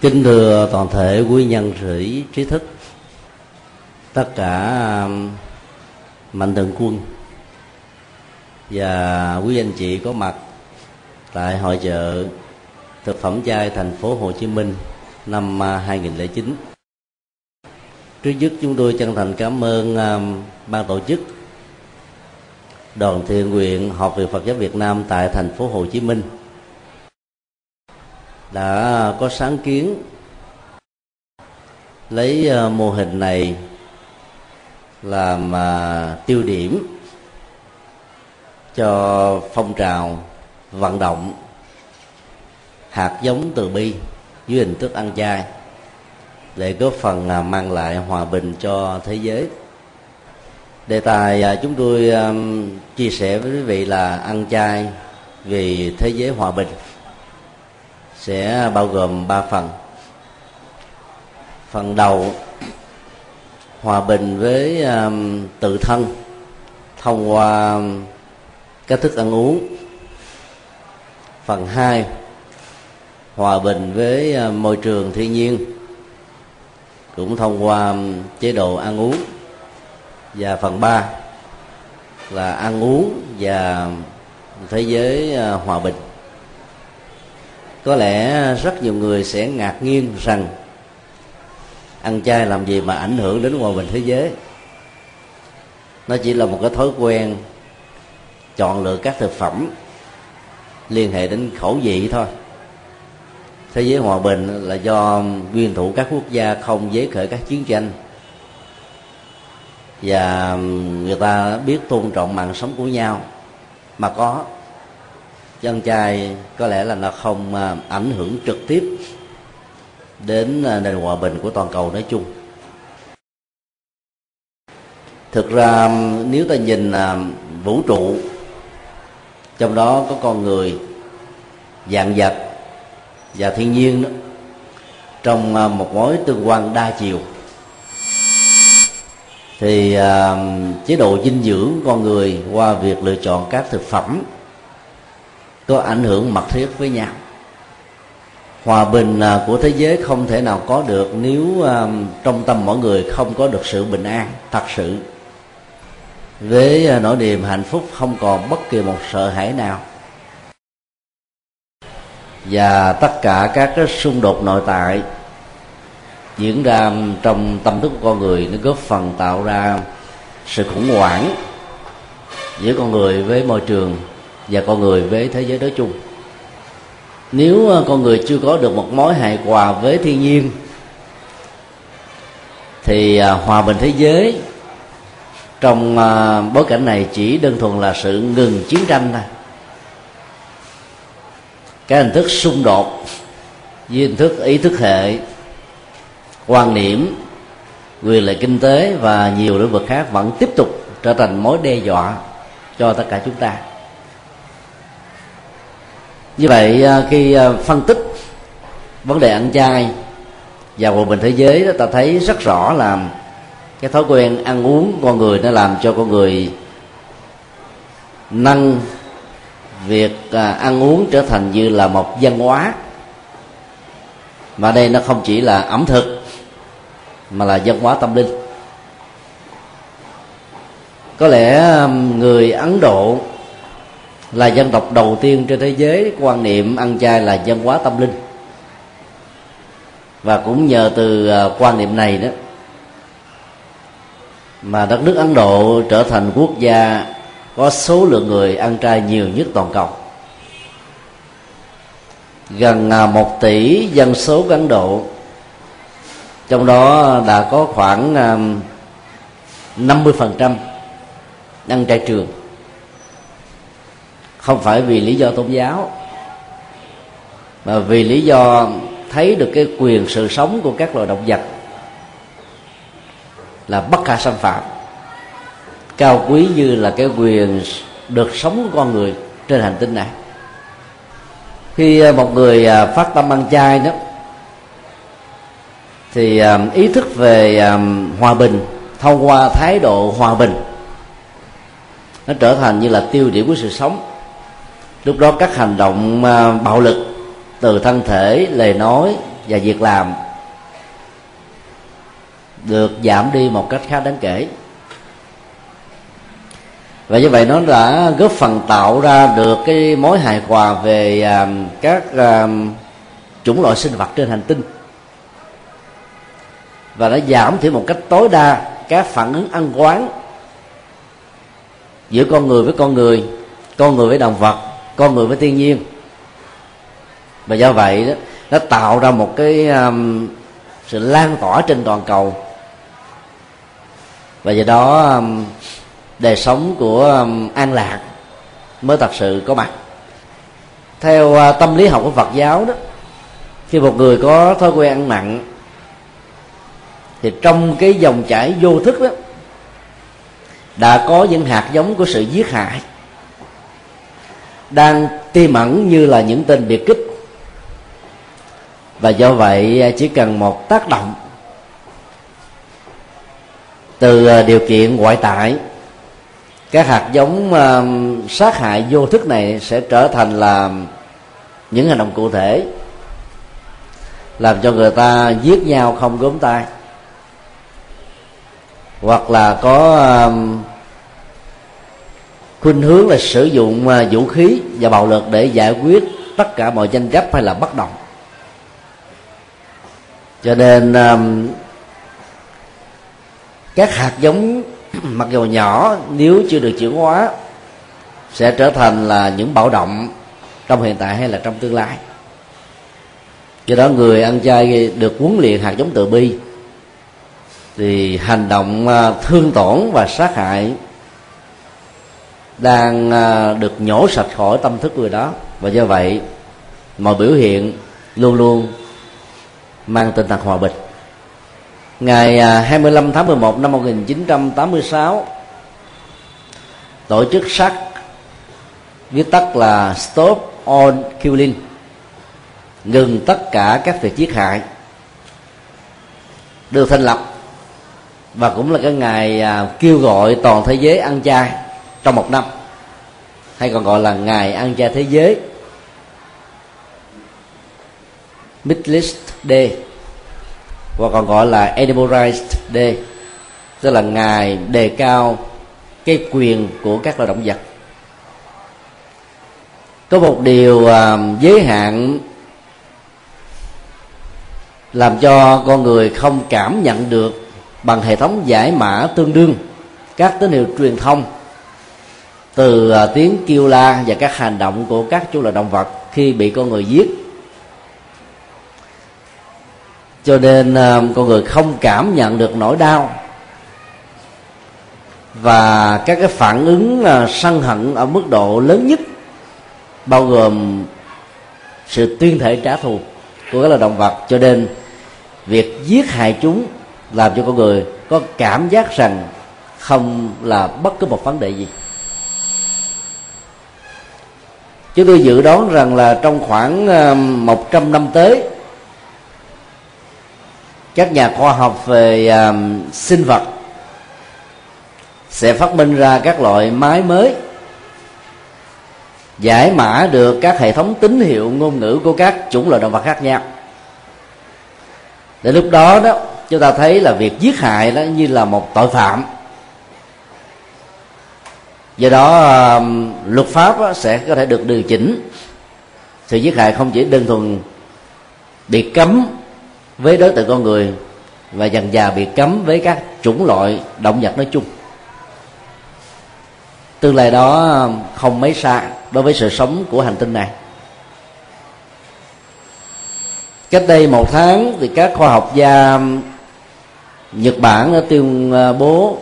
kính thưa toàn thể quý nhân sĩ trí thức tất cả um, mạnh thường quân và quý anh chị có mặt tại hội chợ thực phẩm chay thành phố Hồ Chí Minh năm uh, 2009. Trước nhất chúng tôi chân thành cảm ơn um, ban tổ chức đoàn thiện nguyện học viện Phật giáo Việt Nam tại thành phố Hồ Chí Minh đã, có sáng kiến. Lấy ờ, mô hình này làm ờ, tiêu điểm cho phong trào vận động hạt giống từ bi dưới hình thức ăn chay để góp phần ờ, mang lại hòa bình cho thế giới. Đề tài chúng tôi chia sẻ với quý vị là ăn chay vì thế giới hòa bình sẽ bao gồm ba phần. Phần đầu hòa bình với um, tự thân thông qua cách thức ăn uống. Phần hai hòa bình với uh, môi trường thiên nhiên cũng thông qua um, chế độ ăn uống. Và phần ba là ăn uống và thế giới uh, hòa bình có lẽ rất nhiều người sẽ ngạc nhiên rằng ăn chay làm gì mà ảnh hưởng đến hòa bình thế giới. Nó chỉ là một cái thói quen chọn lựa các thực phẩm liên hệ đến khẩu vị thôi. Thế giới hòa bình là do nguyên thủ các quốc gia không giấy khởi các chiến tranh. Và người ta biết tôn trọng mạng sống của nhau. Mà có chân chay có lẽ là nó không à, ảnh hưởng trực tiếp đến à, nền hòa bình của toàn cầu nói chung. Thực ra nếu ta nhìn à, vũ trụ trong đó có con người dạng vật và thiên nhiên đó, trong một mối tương quan đa chiều thì chế độ dinh dưỡng con người qua việc lựa chọn các thực phẩm có ảnh hưởng mật thiết với nhau. Hòa bình à, của thế giới không thể nào có được nếu à, trong tâm mỗi người không có được sự bình an, thật sự. Với à, nỗi niềm hạnh phúc không còn bất kỳ một sợ hãi nào. Và tất cả các cái xung đột nội tại diễn ra trong tâm thức của con người, nó góp phần tạo ra sự khủng hoảng giữa con người với môi trường và con người với thế giới nói chung. Nếu ờ, con người chưa có được một mối hài hòa với thiên nhiên, thì ờ, hòa bình thế giới trong ờ, bối cảnh này chỉ đơn thuần là sự ngừng chiến tranh thôi. Cái hình thức xung đột với hình thức ý thức hệ, quan niệm, quyền lợi kinh tế và nhiều lĩnh vực khác vẫn tiếp tục trở thành mối đe dọa cho tất cả chúng ta như vậy à, khi à, phân tích vấn đề ăn chay và hòa bình thế giới đó, ta thấy rất rõ là cái thói quen ăn uống con người nó làm cho con người nâng việc à, ăn uống trở thành như là một văn hóa. Mà đây nó không chỉ là ẩm thực, mà là văn hóa tâm linh. Có lẽ người ấn độ là dân tộc đầu tiên trên thế giới quan niệm ăn chay là dân hóa tâm linh. Và cũng nhờ từ à, quan niệm này đó mà đất nước ấn độ trở thành quốc gia có số lượng người ăn chay nhiều nhất toàn cầu. Gần à, một tỷ dân số của ấn độ, trong đó đã có khoảng à, 50% ăn chay trường không phải vì lý do tôn giáo, mà vì lý do thấy được cái quyền sự sống của các loài động vật là bất khả xâm phạm, cao quý như là cái quyền được sống của con người trên hành tinh này. Khi à, một người à, phát tâm ăn chay đó, thì à, ý thức về hòa bình, thông qua thái độ hòa bình, nó trở thành như là tiêu điểm của sự sống lúc đó các hành động à, bạo lực từ thân thể, lời nói và việc làm được giảm đi một cách khá đáng kể. Và như vậy nó đã góp phần tạo ra được cái mối hài hòa về à, các à, chủng loại sinh vật trên hành tinh. Và đã giảm thiểu một cách tối đa các phản ứng ăn quán giữa con người với con người con người với động vật con người với thiên nhiên. Và do vậy đó nó tạo ra một cái um, sự lan tỏa trên toàn cầu. Và do đó um, đời sống của um, an lạc mới thật sự có mặt. Theo uh, tâm lý học của phật giáo đó khi một người có thói quen ăn mặn thì trong cái dòng chảy vô thức đó đã có những hạt giống của sự giết hại đang tiềm ẩn như là những tên biệt kích. Và do vậy à, chỉ cần một tác động từ à, điều kiện ngoại tại các hạt giống uh, sát hại vô thức này sẽ trở thành là những hành động cụ thể làm cho người ta giết nhau không gốm tay. Hoặc là có uh, khuynh hướng là sử dụng uh, vũ khí và bạo lực để giải quyết tất cả mọi tranh chấp hay là bất đồng. Cho nên um, các hạt giống mặc dù nhỏ nếu chưa được chuyển hóa sẽ trở thành là những bạo động trong hiện tại hay là trong tương lai. Do đó người ăn chay được huấn luyện hạt giống từ bi thì hành động à, thương tổn và sát hại đang à, được nhổ sạch khỏi tâm thức người đó. Và do vậy, mọi biểu hiện luôn luôn mang tinh thần hòa bình. Ngày à, 25 tháng 11 năm 1986 tổ chức sắc viết tắt là Stop All Killing, ngừng tất cả các việc giết hại, được thành lập. Và cũng là cái ngày à, kêu gọi toàn thế giới ăn chay trong một năm hay còn gọi là ngày ăn chay thế giới midlist Day và còn gọi là animalized Rights Day tức là ngày đề cao cái quyền của các loài động vật. Có một điều uh, giới hạn làm cho con người không cảm nhận được bằng hệ thống giải mã tương đương các tín hiệu truyền thông từ à, tiếng kêu la và các hành động của các chú loài động vật khi bị con người giết. Cho nên à, con người không cảm nhận được nỗi đau. Và các cái phản ứng à, sân hận ở mức độ lớn nhất bao gồm sự tuyên thể trả thù của các loài động vật. Cho nên, việc giết hại chúng làm cho con người có cảm giác rằng không là bất cứ một vấn đề gì chúng tôi dự đoán rằng là trong khoảng ờ, 100 năm tới, các nhà khoa học về ờ, sinh vật sẽ phát minh ra các loại máy mới, giải mã được các hệ thống tín hiệu ngôn ngữ của các chủng loại động vật khác nhau. Để lúc đó đó, chúng ta thấy là việc giết hại đó như là một tội phạm do đó um, luật pháp sẽ có thể được điều chỉnh. Sự giết hại không chỉ đơn thuần bị cấm với đối tượng con người và dần dà bị cấm với các chủng loại động vật nói chung. Tương lai đó um, không mấy xa đối với sự sống của hành tinh này. Cách đây một tháng thì các khoa học gia um, nhật bản đã tuyên uh, bố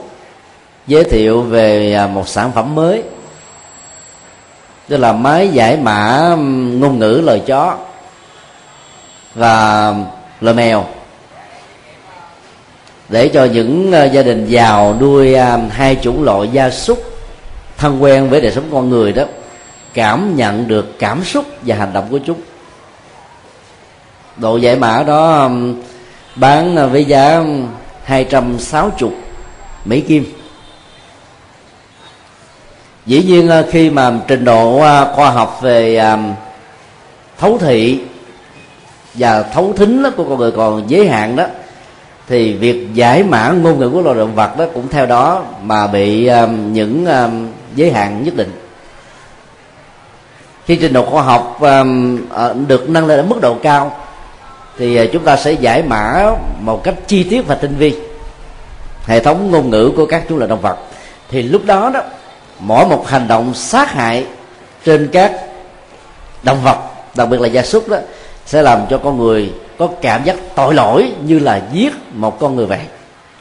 giới thiệu về à, một sản phẩm mới. Tức là máy giải mã ngôn ngữ lời chó và lời mèo. Để cho những à, gia đình giàu nuôi à, hai chủng loại gia súc, thân quen với đời sống con người đó, cảm nhận được cảm xúc và hành động của chúng. Độ giải mã đó bán với giá 260 Mỹ Kim. Dĩ nhiên ờ, khi mà trình độ ờ, khoa học về thấu thị và thấu thính của con người còn giới hạn đó, thì việc giải mã ngôn ngữ của loài động vật đó cũng theo đó mà bị những giới hạn nhất định. Khi trình độ khoa học ờ, được nâng lên ở mức độ cao, thì chúng ta sẽ giải mã một cách chi tiết và tinh vi hệ thống ngôn ngữ của các chú loài động vật. Thì lúc đó đó mỗi một hành động sát hại trên các động vật đặc biệt là gia súc đó sẽ làm cho con người có cảm giác tội lỗi như là giết một con người vậy.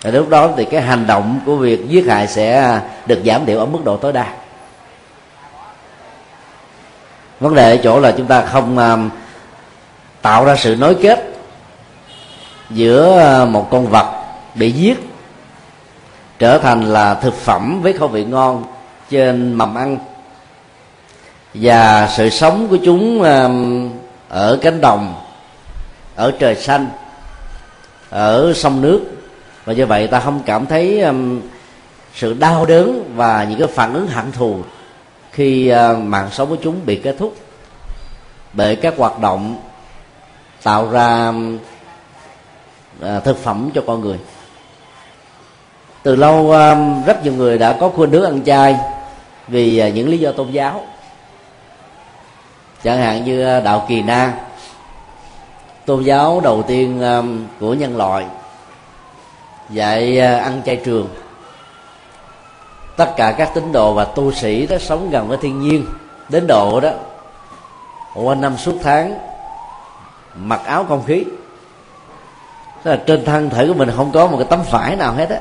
Và lúc đó thì cái hành động của việc giết hại sẽ được giảm thiểu ở mức độ tối đa. Vấn đề ở chỗ là chúng ta không um, tạo ra sự nối kết giữa uh, một con vật bị giết trở thành là thực phẩm với khẩu vị ngon trên mầm ăn. Và sự sống của chúng um, ở cánh đồng, ở trời xanh, ở sông nước. Và như vậy ta không cảm thấy um, sự đau đớn và những cái phản ứng hận thù khi uh, mạng sống của chúng bị kết thúc. Bởi các hoạt động tạo ra um, à, thực phẩm cho con người. Từ lâu rất nhiều người đã có khuôn đứa ăn chay vì à, những lý do tôn giáo. Chẳng hạn như à, đạo kỳ na tôn giáo đầu tiên à, của nhân loại, dạy ăn chay trường. Tất cả các tín đồ và tu sĩ đó sống gần với thiên nhiên, đến độ đó quanh năm suốt tháng, mặc áo không khí. Tức là trên thân thể của mình không có một cái tấm vải nào hết á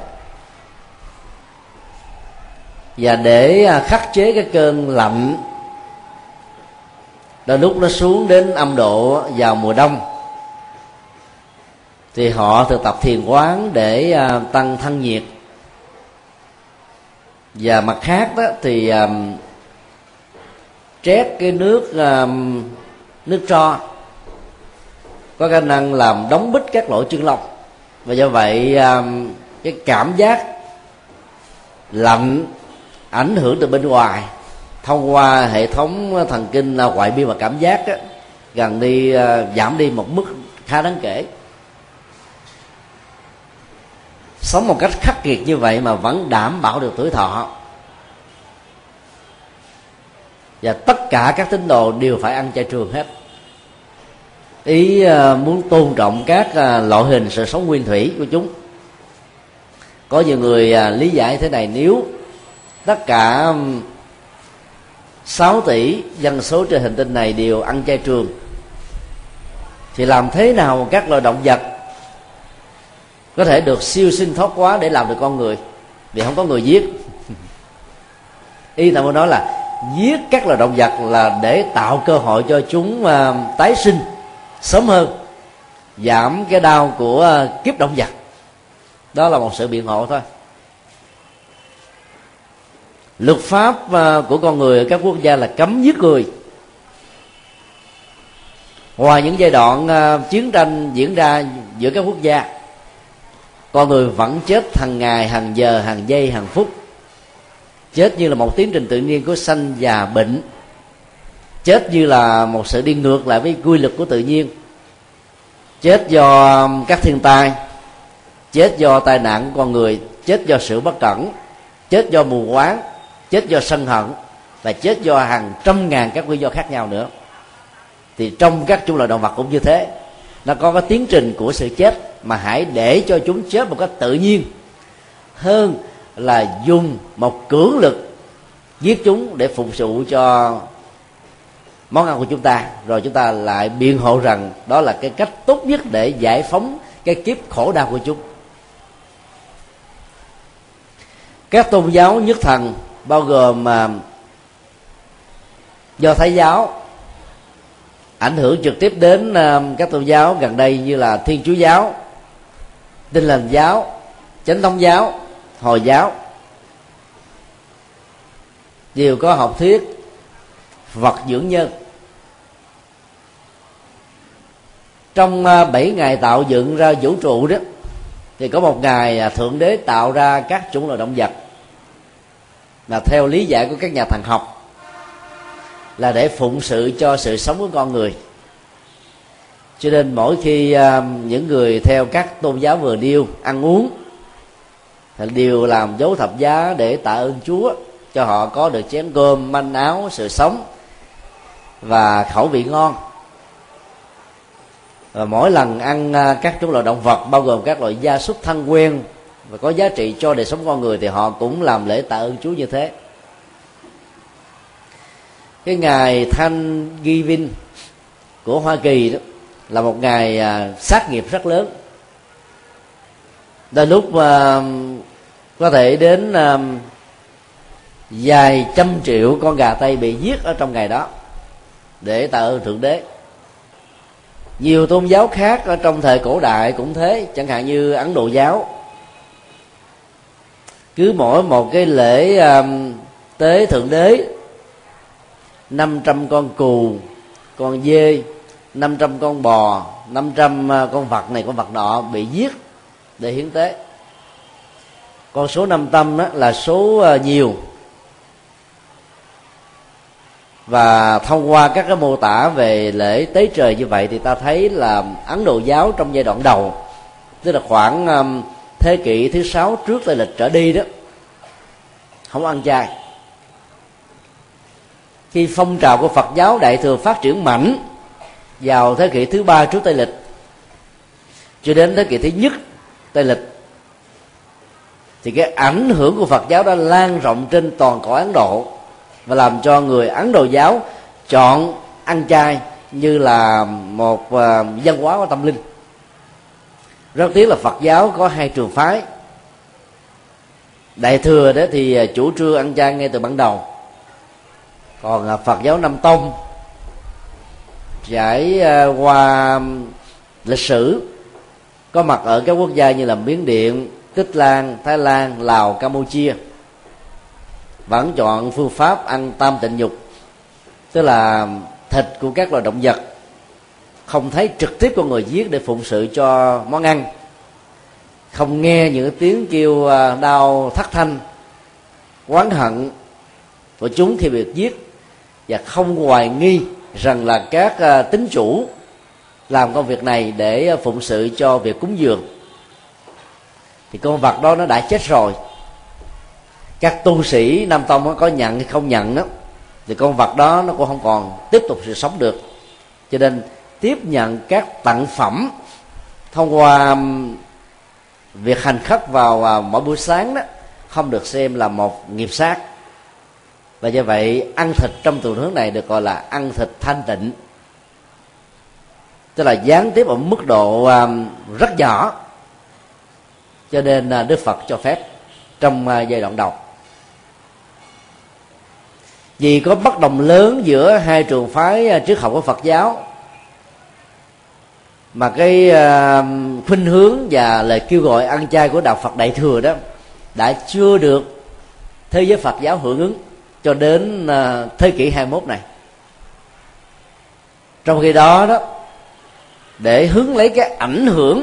và để à, khắc chế cái cơn lạnh đôi lúc nó xuống đến âm độ vào mùa đông thì họ thực tập thiền quán để à, tăng thân nhiệt. Và mặt khác đó thì um, trét cái nước um, nước tro có khả năng làm đóng bít các lỗ chân lông. Và do vậy um, cái cảm giác lạnh ảnh hưởng từ bên ngoài thông qua hệ thống thần kinh à, ngoại biên và cảm giác á, gần đi uh, giảm đi một mức khá đáng kể. Sống một cách khắc nghiệt như vậy mà vẫn đảm bảo được tuổi thọ. Và tất cả các tín đồ đều phải ăn chay trường hết. Ý à, muốn tôn trọng các loại hình sự sống nguyên thủy của chúng. Có nhiều người lý giải thế này nếu tất cả um, 6 tỷ dân số trên hành tinh này đều ăn chay trường. Thì làm thế nào các loài động vật có thể được siêu sinh thoát quá để làm được con người? Vì không có người giết. Y tạm muốn nói là giết các loài động vật là để tạo cơ hội cho chúng uh, tái sinh sớm hơn giảm cái đau của uh, kiếp động vật. Đó là một sự biện hộ thôi luật pháp à, của con người ở các quốc gia là cấm giết người. Ngoài những giai đoạn à, chiến tranh diễn ra giữa các quốc gia, con người vẫn chết hàng ngày, hàng giờ, hàng giây, hàng phút. Chết như là một tiến trình tự nhiên của sanh già bệnh. Chết như là một sự đi ngược lại với quy luật của tự nhiên. Chết do à, các thiên tai. Chết do tai nạn của con người. Chết do sự bất cẩn. Chết do mù quáng chết do sân hận và chết do hàng trăm ngàn các nguyên do khác nhau nữa. Thì trong các chủng loại động vật cũng như thế. Nó có cái tiến trình của sự chết mà hãy để cho chúng chết một cách tự nhiên hơn là dùng một cưỡng lực giết chúng để phục vụ cho món ăn của chúng ta. Rồi chúng ta lại biện hộ rằng đó là cái cách tốt nhất để giải phóng cái kiếp khổ đau của chúng. Các tôn giáo nhất thần bao gồm mà do thái giáo ảnh hưởng trực tiếp đến à, các tôn giáo gần đây như là thiên chúa giáo, tinh lành giáo, chánh thống giáo, hồi giáo, đều có học thuyết vật dưỡng nhân. Trong à, 7 ngày tạo dựng ra vũ trụ đó, thì có một ngày à, thượng đế tạo ra các chủng loại động vật là theo lý giải của các nhà thần học là để phụng sự cho sự sống của con người. Cho nên mỗi khi uh, những người theo các tôn giáo vừa điêu ăn uống thì đều làm dấu thập giá để tạ ơn chúa cho họ có được chén cơm manh áo sự sống và khẩu vị ngon. Và mỗi lần ăn uh, các chủng loại động vật bao gồm các loại gia súc thân quen và có giá trị cho đời sống con người thì họ cũng làm lễ tạ ơn chúa như thế. Cái ngày thanh ghi vinh của hoa kỳ đó là một ngày à, sát nghiệp rất lớn. Đến lúc à, có thể đến à, vài trăm triệu con gà tây bị giết ở trong ngày đó để tạ ơn thượng đế. Nhiều tôn giáo khác ở trong thời cổ đại cũng thế chẳng hạn như ấn độ giáo cứ mỗi một cái lễ um, tế thượng đế 500 con cù con dê 500 con bò 500 à, con vật này con vật nọ bị giết để hiến tế. Con số năm tâm đó là số à, nhiều. Và thông qua các cái mô tả về lễ tế trời như vậy thì ta thấy là ấn độ giáo trong giai đoạn đầu tức là khoảng um, thế kỷ thứ sáu trước tây lịch trở đi đó không ăn chay. Khi phong trào của phật giáo đại thừa phát triển mạnh vào thế kỷ thứ ba trước tây lịch cho đến thế kỷ thứ nhất tây lịch thì cái ảnh hưởng của phật giáo đã lan rộng trên toàn cõi ấn độ và làm cho người ấn độ giáo chọn ăn chay như là một uh, văn hóa của tâm linh rất tiếc là phật giáo có hai trường phái. Đại thừa đó thì à, chủ trương ăn chay ngay từ ban đầu. Còn à, phật giáo nam tông trải à, qua lịch sử, có mặt ở các quốc gia như là miến điện, tích lan, thái lan, lào, campuchia, vẫn chọn phương pháp ăn tam tịnh dục tức là thịt của các loài động vật không thấy trực tiếp con người giết để phụng sự cho món ăn. Không nghe những tiếng kêu à, đau thắt thanh, oán hận của chúng khi bị giết và không hoài nghi rằng là các à, tín tính chủ làm công việc này để à, phụng sự cho việc cúng dường. Thì con vật đó nó đã chết rồi. Các tu sĩ nam tông có nhận hay không nhận đó thì con vật đó nó cũng không còn tiếp tục sự sống được. Cho nên tiếp nhận các tặng phẩm thông qua việc hành khất vào à, mỗi buổi sáng đó, không được xem là một nghiệp sát. Và do vậy, ăn thịt trong tuần hướng này được gọi là ăn thịt thanh tịnh. Tức là gián tiếp ở mức độ à, rất nhỏ. Cho nên à, đức phật cho phép trong giai đoạn đầu. Vì có bất đồng lớn giữa hai trường phái triết học của phật giáo mà cái uh, khuynh hướng và lời kêu gọi ăn chay của đạo Phật Đại thừa đó đã chưa được thế giới Phật giáo hưởng ứng cho đến uh, thế kỷ 21 này. Trong khi đó đó để hướng lấy cái ảnh hưởng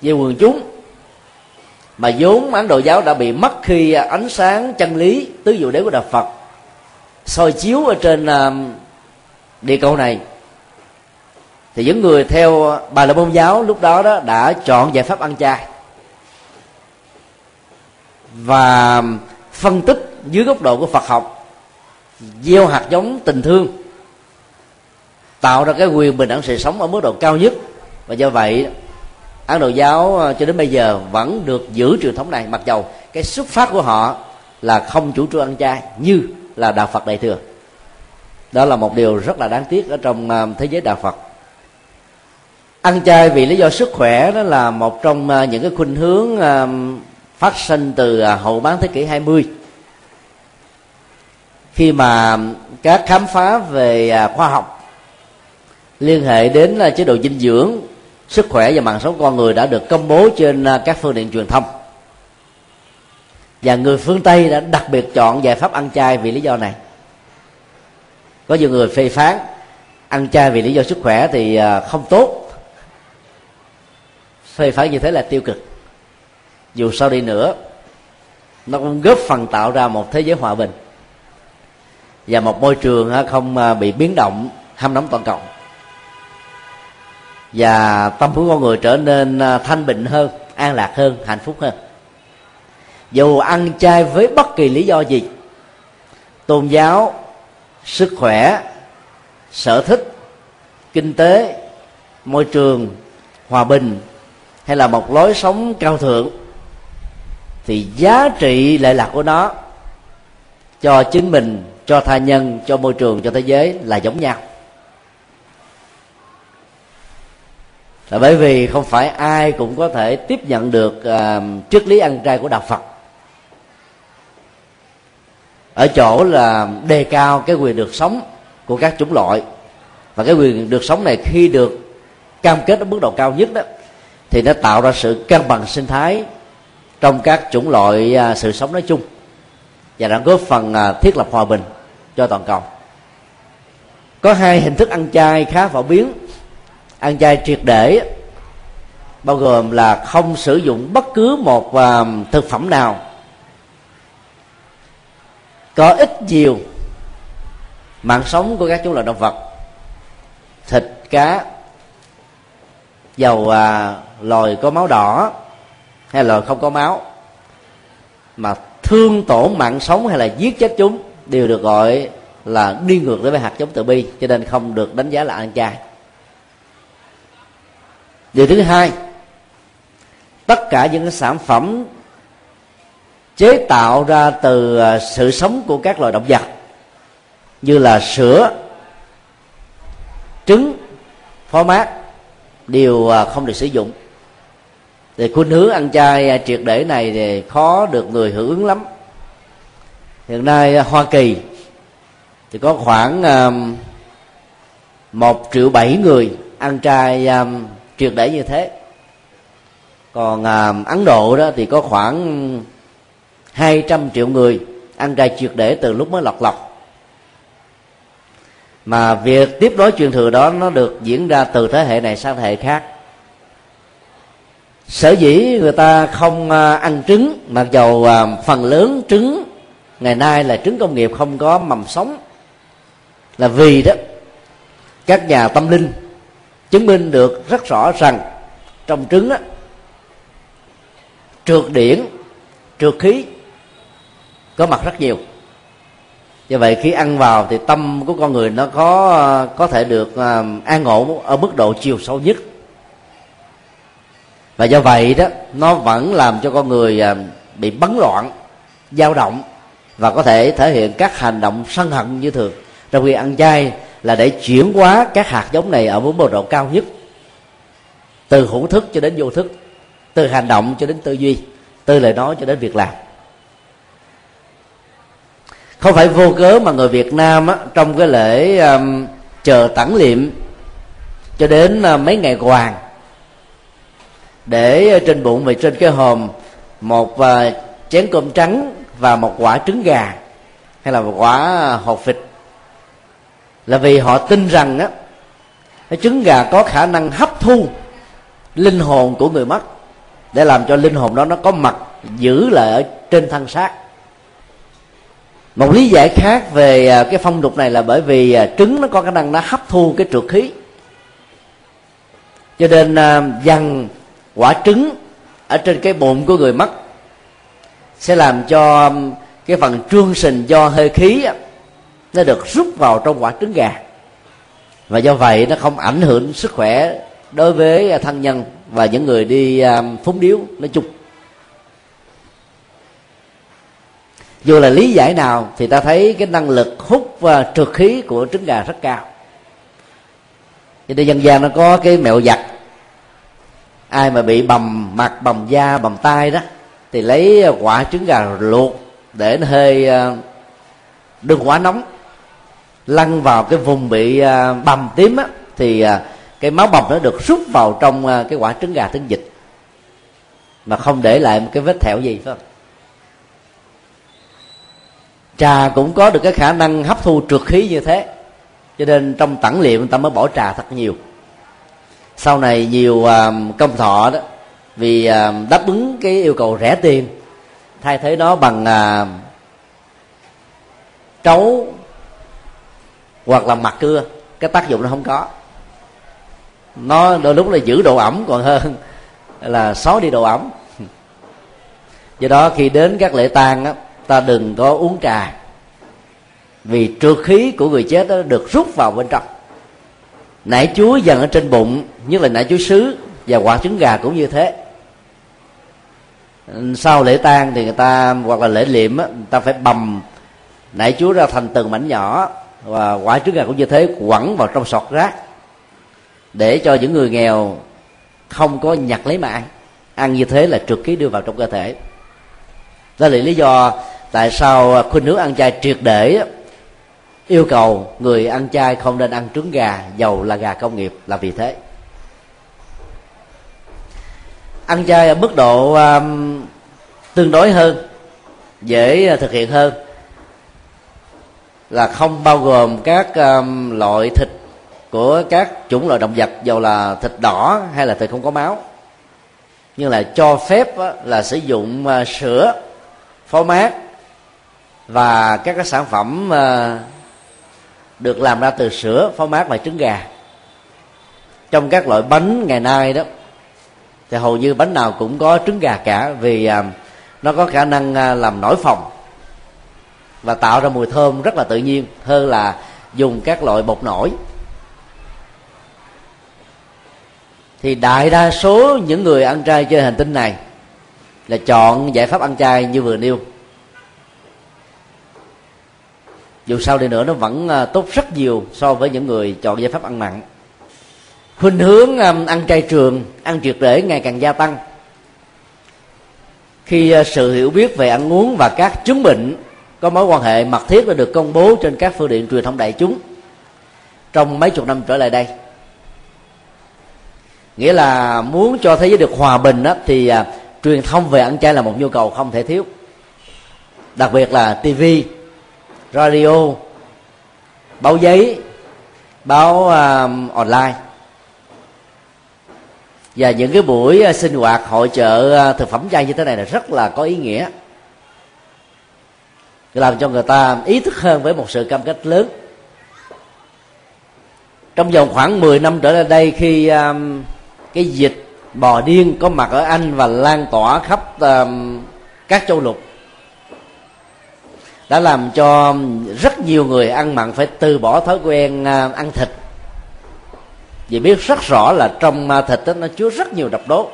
về quần chúng mà vốn ấn độ giáo đã bị mất khi ờ, ánh sáng chân lý tứ diệu đế của đạo phật soi chiếu ở trên uh, địa cầu này thì những người theo bà la môn giáo lúc đó đó đã chọn giải pháp ăn chay. Và phân tích dưới góc độ của Phật học, gieo hạt giống tình thương, tạo ra cái quyền bình đẳng sự sống ở mức độ cao nhất. Và do vậy, Ấn Độ giáo ờ, cho đến bây giờ vẫn được giữ truyền thống này. Mặc dầu cái xuất phát của họ là không chủ trương ăn chay như là đạo Phật đại thừa. Đó là một điều rất là đáng tiếc ở trong ờ, thế giới đạo Phật ăn chay vì lý do sức khỏe đó là một trong à, những cái khuynh hướng à, phát sinh từ à, hậu bán thế kỷ 20 khi mà các khám phá về khoa học liên hệ đến chế độ dinh dưỡng, sức khỏe và mạng sống con người đã được công bố trên các phương tiện truyền thông. Và người phương tây đã đặc biệt chọn giải pháp ăn chay vì lý do này. Có nhiều người phê phán, ăn chay vì lý do sức khỏe thì không tốt phê phán như thế là tiêu cực. Dù sao đi nữa, nó cũng góp phần tạo ra một thế giới hòa bình. Và một môi trường không à, bị biến động, hâm nóng toàn cầu. Và tâm hồn con người trở nên à, thanh bình hơn, an lạc hơn, hạnh phúc hơn. Dù ăn chay với bất kỳ lý do gì, tôn giáo, sức khỏe, sở thích, kinh tế, môi trường, hòa bình hay là một lối sống cao thượng thì giá trị lệ lạc của nó cho chính mình cho tha nhân cho môi trường cho thế giới là giống nhau. Là bởi vì không phải ai cũng có thể tiếp nhận được uh, triết lý ăn chay của đạo phật. Ở chỗ là đề cao cái quyền được sống của các chủng loại. Và cái quyền được sống này khi được cam kết ở mức độ cao nhất đó thì nó tạo ra sự cân bằng sinh thái trong các chủng loại à, sự sống nói chung và đã góp phần à, thiết lập hòa bình cho toàn cầu. Có hai hình thức ăn chay khá phổ biến. Ăn chay triệt để, bao gồm là không sử dụng bất cứ một à, thực phẩm nào. Có ít nhiều mạng sống của các chủng loại động vật, thịt, cá, dầu loài có máu đỏ hay là không có máu, mà thương tổn mạng sống hay là giết chết chúng đều được gọi là đi ngược với hạt giống từ bi, cho nên không được đánh giá là ăn chay. Điều thứ hai, tất cả những sản phẩm chế tạo ra từ à, sự sống của các loài động vật như là sữa, trứng, phó mát đều à, không được sử dụng thì khuynh hướng ăn chay à, triệt để này thì khó được người hưởng ứng lắm. Hiện nay à, hoa kỳ thì có khoảng một triệu bảy người ăn chay triệt để như thế. Còn ấn độ đó thì có khoảng 200 triệu người ăn chay triệt để từ lúc mới lọt lọc mà việc tiếp nối truyền thừa đó nó được diễn ra từ thế hệ này sang thế hệ khác sở dĩ người ta không à, ăn trứng, mặc dầu à, phần lớn trứng, ngày nay là trứng công nghiệp không có mầm sống, là vì đó, các nhà tâm linh chứng minh được rất rõ rằng trong trứng đó trượt điển trượt khí có mặt rất nhiều. Do vậy khi ăn vào thì tâm của con người nó có có thể được à, an ổn ở mức độ chiều sâu nhất và do vậy đó nó vẫn làm cho con người à, bị bấn loạn dao động và có thể thể hiện các hành động sân hận như thường. Trong khi ăn chay là để chuyển hóa các hạt giống này ở mức độ cao nhất từ hữu thức cho đến vô thức từ hành động cho đến tư duy từ lời nói cho đến việc làm. Không phải vô cớ mà người Việt Nam á, trong cái lễ um, chờ tẳng liệm cho đến uh, mấy ngày hoàng để ờ, trên bụng và trên cái hòm một ờ, chén cơm trắng và một quả trứng gà hay là một quả ờ, hột vịt. Là vì họ tin rằng á, cái trứng gà có khả năng hấp thu linh hồn của người mất để làm cho linh hồn đó nó có mặt giữ lại ở trên thân xác. Một lý giải khác về cái phong tục này là bởi vì trứng nó có khả năng nó hấp thu cái trượt khí. Cho nên dằn quả trứng ở trên cái bụng của người mất sẽ làm cho um, cái phần trương sình do hơi khí nó được rút vào trong quả trứng gà. Và do vậy nó không ảnh hưởng sức khỏe đối với à, thân nhân và những người đi um, phúng điếu nói chung. Dù là lý giải nào thì ta thấy cái năng lực hút và trượt khí của trứng gà rất cao. Cho nên dân gian nó có cái mẹo giặt ai mà bị bầm mặt, bầm da, bầm tay đó, thì lấy à, quả trứng gà luộc để nó hơi à, đừng quá nóng. Lăn vào cái vùng bị à, bầm tím á, thì cái máu bầm nó được rút vào trong cái quả trứng gà trứng dịch mà không để lại một cái vết thẹo gì, phải không? Trà cũng có được cái khả năng hấp thu trượt khí như thế, cho nên trong tẩn liệu người ta mới bỏ trà thật nhiều sau này nhiều à, công thọ đó, vì à, đáp ứng cái yêu cầu rẻ tiền, thay thế nó bằng à, trấu hoặc là mặt cưa, cái tác dụng nó không có. Nó đôi lúc là giữ độ ẩm, còn hơn là xóa đi độ ẩm. Do đó khi đến các lễ tang á, ta đừng có uống trà, vì trượt khí của người chết đó được rút vào bên trong nải chuối dần ở trên bụng nhất là nải chuối sứ và quả trứng gà cũng như thế. Sau lễ tang thì người ta hoặc là lễ liệm á, người ta phải bầm nải chuối ra thành từng mảnh nhỏ và quả trứng gà cũng như thế quẳng vào trong sọt rác để cho những người nghèo không có nhặt lấy mà ăn. Ăn như thế là trượt khí đưa vào trong cơ thể. Đó là lý do tại sao khuynh hướng ăn chay triệt để yêu cầu người ăn chay không nên ăn trứng gà dầu là gà công nghiệp là vì thế. Ăn chay ở mức độ um, tương đối hơn dễ thực hiện hơn là không bao gồm các um, loại thịt của các chủng loại động vật dầu là thịt đỏ hay là thịt không có máu. Nhưng là cho phép á, là sử dụng uh, sữa phó mát và các cái sản phẩm uh, được làm ra từ sữa, phó mát và trứng gà. Trong các loại bánh ngày nay đó, thì hầu như bánh nào cũng có trứng gà cả, vì à, nó có khả năng à, làm nổi phòng và tạo ra mùi thơm rất là tự nhiên, hơn là dùng các loại bột nổi. Thì đại đa số những người ăn chay trên hành tinh này là chọn giải pháp ăn chay như vừa nêu. Dù sao đi nữa nó vẫn à, tốt rất nhiều so với những người chọn giải pháp ăn mặn. Khuynh hướng à, ăn chay trường ăn triệt để ngày càng gia tăng. Khi à, sự hiểu biết về ăn uống và các chứng bệnh có mối quan hệ mật thiết đã được công bố trên các phương tiện truyền thông đại chúng trong mấy chục năm trở lại đây. Nghĩa là muốn cho thế giới được hòa bình đó, thì à, truyền thông về ăn chay là một nhu cầu không thể thiếu. Đặc biệt là tv radio báo giấy báo uh, online. Và những cái buổi à, sinh hoạt hội trợ à, thực phẩm chay như thế này là rất là có ý nghĩa. Làm cho người ta ý thức hơn với một sự cam kết lớn. Trong vòng khoảng 10 năm trở lại đây khi um, cái dịch bò điên có mặt ở anh và lan tỏa khắp um, các châu lục đã làm cho rất nhiều người ăn mặn phải từ bỏ thói quen à, ăn thịt. Vì biết rất rõ là trong à, thịt đó, nó chứa rất nhiều độc tố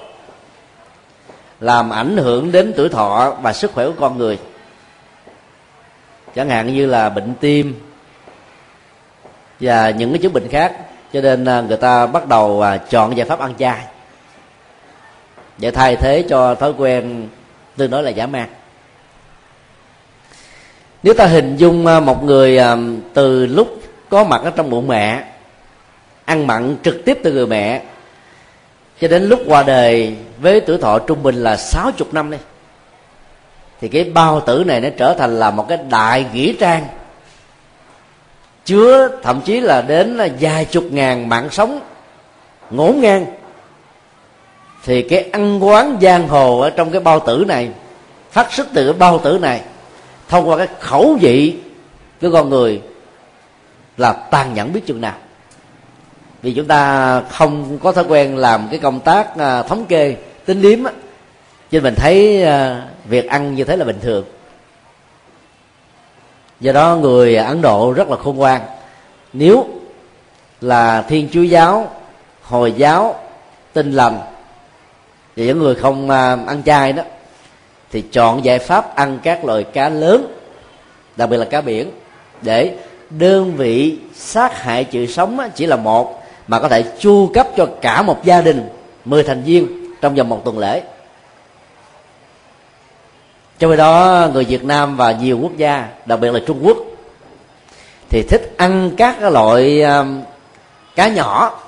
làm ảnh hưởng đến tuổi thọ và sức khỏe của con người. Chẳng hạn như là bệnh tim và những cái chứng bệnh khác. Cho nên à, người ta bắt đầu chọn giải pháp ăn chay. Để thay thế cho thói quen tương đối là giả man nếu ta hình dung à, một người à, từ lúc có mặt ở trong bụng mẹ, ăn mặn trực tiếp từ người mẹ, cho đến lúc qua đời với tuổi thọ trung bình là 60 năm đi, thì cái bao tử này nó trở thành là một cái đại nghĩa trang, chứa thậm chí là đến là vài chục ngàn mạng sống ngổn ngang. Thì cái ăn quán giang hồ ở trong cái bao tử này, phát xuất từ cái bao tử này thông qua cái khẩu vị của con người là tàn nhẫn biết chừng nào. Vì chúng ta không có thói quen làm cái công tác à, thống kê, tính điếm á. Cho nên mình thấy à, việc ăn như thế là bình thường. Do đó người ấn độ rất là khôn ngoan. Nếu là thiên chúa giáo, hồi giáo, Tin lành, và những người không à, ăn chay đó thì chọn giải pháp ăn các loại cá lớn đặc biệt là cá biển để đơn vị sát hại chữ sống chỉ là một mà có thể chu cấp cho cả một gia đình 10 thành viên trong vòng một tuần lễ. Trong khi đó người việt nam và nhiều quốc gia đặc biệt là trung quốc thì thích ăn các loại um, cá nhỏ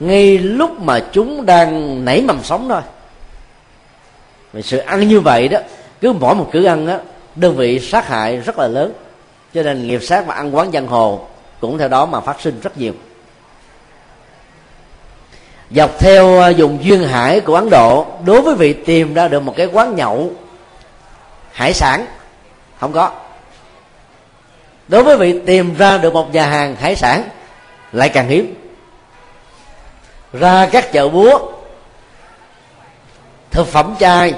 ngay lúc mà chúng đang nảy mầm sống thôi vì sự ăn như vậy đó. Cứ mỗi một cử ăn á, đơn vị sát hại rất là lớn. Cho nên nghiệp sát và ăn quán giang hồ cũng theo đó mà phát sinh rất nhiều. Dọc theo à, vùng duyên hải của ấn độ, đối với vị tìm ra được một cái quán nhậu hải sản, không có. Đối với vị tìm ra được một nhà hàng hải sản, lại càng hiếm. Ra các chợ búa thực phẩm chay.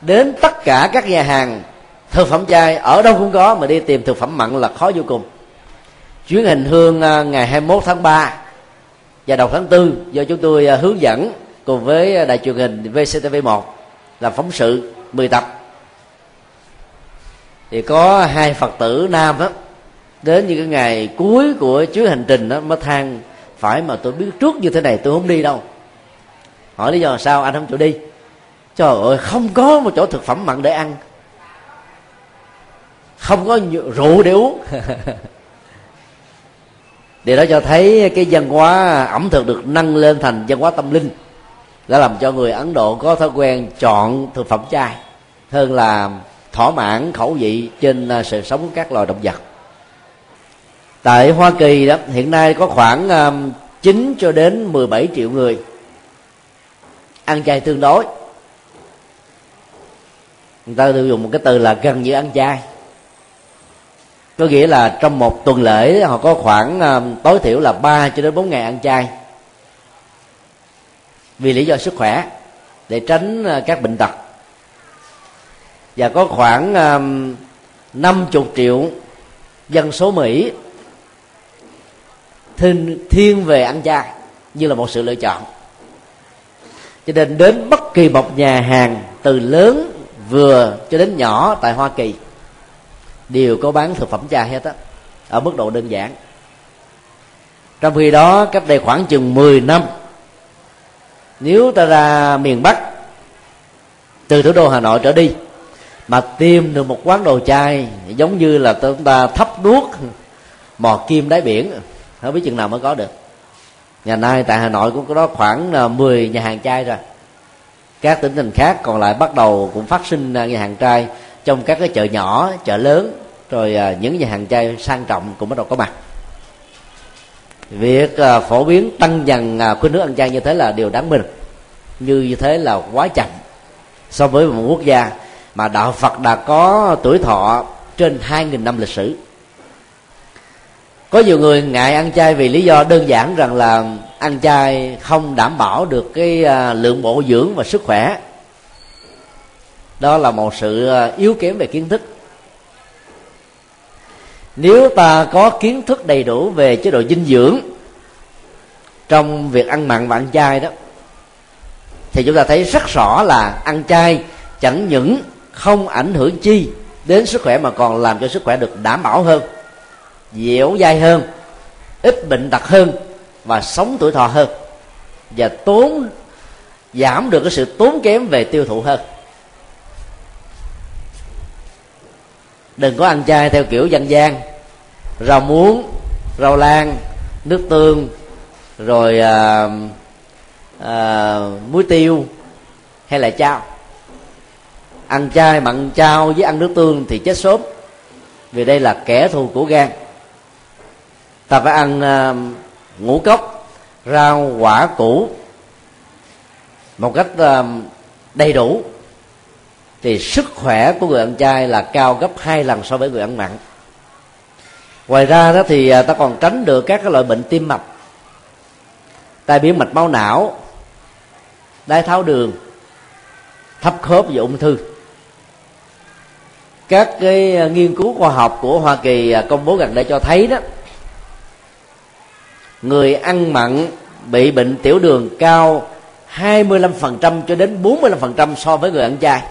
Đến tất cả các nhà hàng, thực phẩm chay ở đâu cũng có, mà đi tìm thực phẩm mặn là khó vô cùng. Chuyến hành hương à, ngày 21 tháng 3 và đầu tháng 4 do chúng tôi à, hướng dẫn cùng với đài truyền hình VCTV1 làm phóng sự 10 tập. Thì có hai phật tử nam đó đến những cái ngày cuối của chuyến hành trình đó mới than, phải mà tôi biết trước như thế này tôi không đi đâu hỏi lý do sao anh không chịu đi. Trời ơi không có một chỗ thực phẩm mặn để ăn. Không có rượu để uống. Điều đó cho thấy cái văn hóa ẩm thực được nâng lên thành văn hóa tâm linh. Đã làm cho người ấn độ có thói quen chọn thực phẩm chay hơn là thỏa mãn khẩu vị trên à, sự sống của các loài động vật. Tại hoa kỳ đó hiện nay có khoảng 9 à, cho đến 17 triệu người ăn chay tương đối. Người ta sử dùng một cái từ là gần như ăn chay. Có nghĩa là trong một tuần lễ họ có khoảng uh, tối thiểu là 3 cho đến 4 ngày ăn chay. Vì lý do sức khỏe để tránh uh, các bệnh tật. Và có khoảng à, uh, 50 triệu dân số Mỹ thiên, thiên về ăn chay như là một sự lựa chọn cho nên đến bất kỳ một nhà hàng, từ lớn, vừa, cho đến nhỏ tại hoa kỳ, đều có bán thực phẩm chay hết á, ở mức độ đơn giản. Trong khi đó, cách đây khoảng chừng 10 năm, nếu ta ra miền bắc, từ thủ đô hà nội trở đi, mà tìm được một quán đồ chay, giống như là chúng ta thắp đuốc, mò kim đáy biển, không biết chừng nào mới có được ngày nay tại hà nội cũng có đó khoảng à, 10 nhà hàng chay rồi. Các tỉnh thành khác còn lại bắt đầu cũng phát sinh à, nhà hàng trai trong các cái chợ nhỏ chợ lớn. Rồi à, những nhà hàng chay sang trọng cũng bắt đầu có mặt. Việc phổ biến tăng dần à, khuynh hướng ăn chay như thế là điều đáng mừng. Như như thế là quá chậm so với một quốc gia mà đạo Phật đã có tuổi thọ trên 2.000 năm lịch sử có nhiều người ngại ăn chay vì lý do đơn giản rằng là ăn chay không đảm bảo được cái à, lượng bổ dưỡng và sức khỏe. Đó là một sự à, yếu kém về kiến thức. Nếu ta có kiến thức đầy đủ về chế độ dinh dưỡng trong việc ăn mặn và ăn chay đó, thì chúng ta thấy rất rõ là ăn chay chẳng những không ảnh hưởng chi đến sức khỏe mà còn làm cho sức khỏe được đảm bảo hơn dẻo dai hơn ít bệnh tật hơn và sống tuổi thọ hơn và tốn giảm được cái sự tốn kém về tiêu thụ hơn. Đừng có ăn chay theo kiểu dân gian rau muống rau lan nước tương rồi à, à, muối tiêu hay là chao ăn chay mặn chao với ăn nước tương thì chết sớm vì đây là kẻ thù của gan ta phải ăn uh, ngũ cốc rau quả củ một cách uh, đầy đủ. Thì sức khỏe của người ăn chay là cao gấp hai lần so với người ăn mặn. Ngoài ra đó thì ờ, ta còn tránh được các cái loại bệnh tim mạch tai biến mạch máu não đái tháo đường thấp khớp và ung thư. Các cái nghiên cứu khoa học của Hoa Kỳ công bố gần đây cho thấy đó người ăn mặn bị bệnh tiểu đường cao 25% cho đến 45% so với người ăn chay.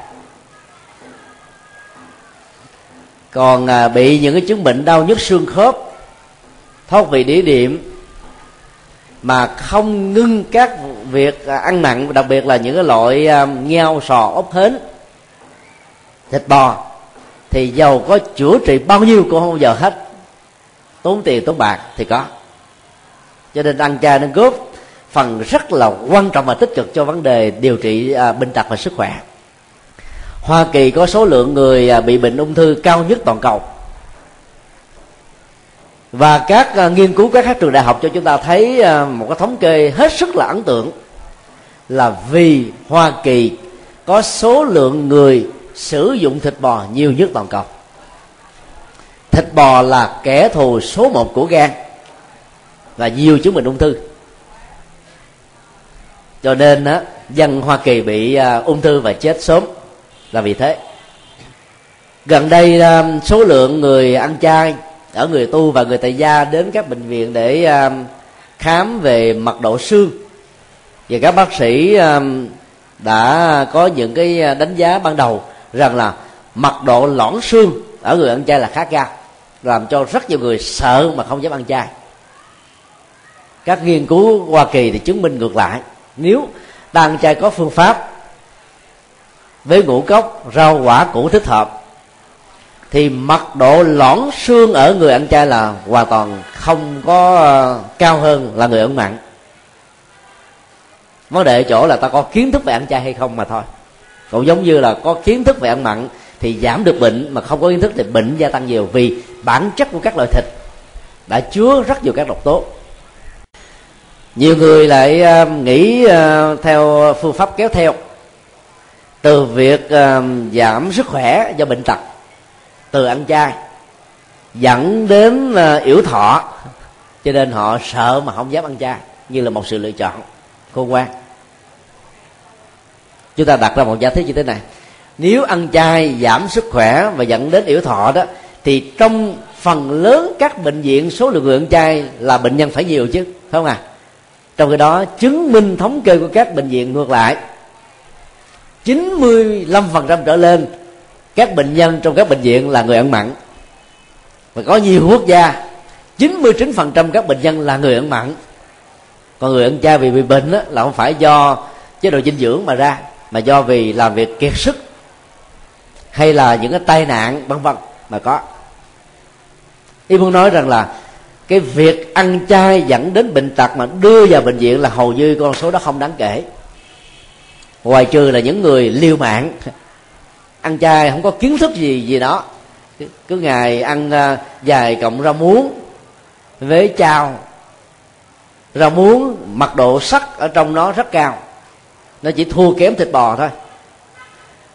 Còn à, bị những cái chứng bệnh đau nhức xương khớp thoát vị đĩa điểm mà không ngưng các việc à, ăn mặn đặc biệt là những cái loại à, ngheo sò ốc hến thịt bò thì giàu có chữa trị bao nhiêu cũng không bao giờ hết. Tốn tiền tốn bạc thì có cho nên ăn chay nó góp phần rất là quan trọng và tích cực cho vấn đề điều trị à, bệnh tật và sức khỏe. Hoa Kỳ có số lượng người à, bị bệnh ung thư cao nhất toàn cầu. Và các à, nghiên cứu các trường đại học cho chúng ta thấy à, một cái thống kê hết sức là ấn tượng là vì Hoa Kỳ có số lượng người sử dụng thịt bò nhiều nhất toàn cầu. Thịt bò là kẻ thù số một của gan và nhiều chứng bệnh ung thư. Cho nên á, dân hoa kỳ bị à, ung thư và chết sớm là vì thế. Gần đây à, số lượng người ăn chay ở người tu và người tại gia đến các bệnh viện để à, khám về mật độ xương và các bác sĩ đã có những cái đánh giá ban đầu rằng là mật độ lõn xương ở người ăn chay là khá cao, làm cho rất nhiều người sợ mà không dám ăn chay các nghiên cứu hoa kỳ thì chứng minh ngược lại. Nếu đàn trai có phương pháp với ngũ cốc, rau, quả củ thích hợp, thì mật độ lõn xương ở người ăn chay là hoàn toàn không có ờ, cao hơn là người ăn mặn vấn đề ở chỗ là ta có kiến thức về ăn chay hay không mà thôi. Cũng giống như là có kiến thức về ăn mặn thì giảm được bệnh, mà không có kiến thức thì bệnh gia tăng nhiều vì bản chất của các loại thịt đã chứa rất nhiều các độc tố nhiều người lại à, nghĩ à, theo phương pháp kéo theo. Từ việc à, giảm sức khỏe do bệnh tật, từ ăn chay, dẫn đến yếu yểu thọ, cho nên họ sợ mà không dám ăn chay, như là một sự lựa chọn khôn ngoan. Chúng ta đặt ra một giả thiết như thế này. Nếu ăn chay giảm sức khỏe và dẫn đến yểu thọ đó, thì trong phần lớn các bệnh viện số lượng người ăn chay là bệnh nhân phải nhiều chứ, phải không à trong khi đó chứng minh thống kê của các bệnh viện ngược lại 95% trở lên các bệnh nhân trong các bệnh viện là người ăn mặn. Và có nhiều quốc gia 99% các bệnh nhân là người ăn mặn. Còn người ăn chay vì bị bệnh đó, là không phải do chế độ dinh dưỡng mà ra mà do vì làm việc kiệt sức hay là những cái tai nạn vân vân mà có. Ý muốn nói rằng là cái việc ăn chay dẫn đến bệnh tật mà đưa vào bệnh viện là hầu như con số đó không đáng kể. Ngoài trừ là những người liều mạng ăn chay không có kiến thức gì gì đó cứ ngày ăn uh, vài cộng rau muống với chao. Rau muống mật độ sắt ở trong nó rất cao. Nó chỉ thua kém thịt bò thôi.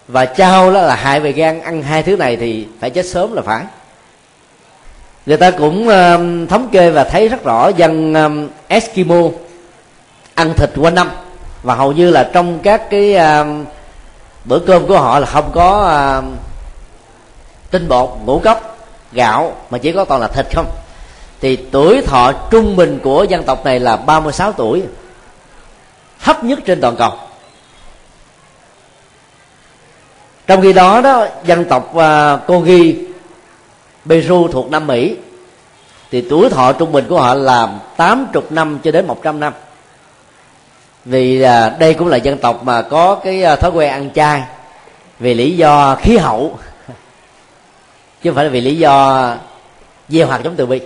Và chao đó là hại về gan. Ăn hai thứ này thì phải chết sớm là phải người ta cũng um, thống kê và thấy rất rõ dân um, Eskimo ăn thịt quanh năm. Và hầu như là trong các cái um, bữa cơm của họ là không có um, tinh bột ngũ cốc gạo mà chỉ có toàn là thịt không. Thì tuổi thọ trung bình của dân tộc này là 36 tuổi thấp nhất trên toàn cầu. Trong khi đó đó dân tộc uh, Kogi Peru thuộc Nam Mỹ thì tuổi thọ trung bình của họ là 80 năm cho đến 100 năm. Vì à, đây cũng là dân tộc mà có cái à, thói quen ăn chay vì lý do khí hậu chứ không phải là vì lý do gieo hạt giống từ bi.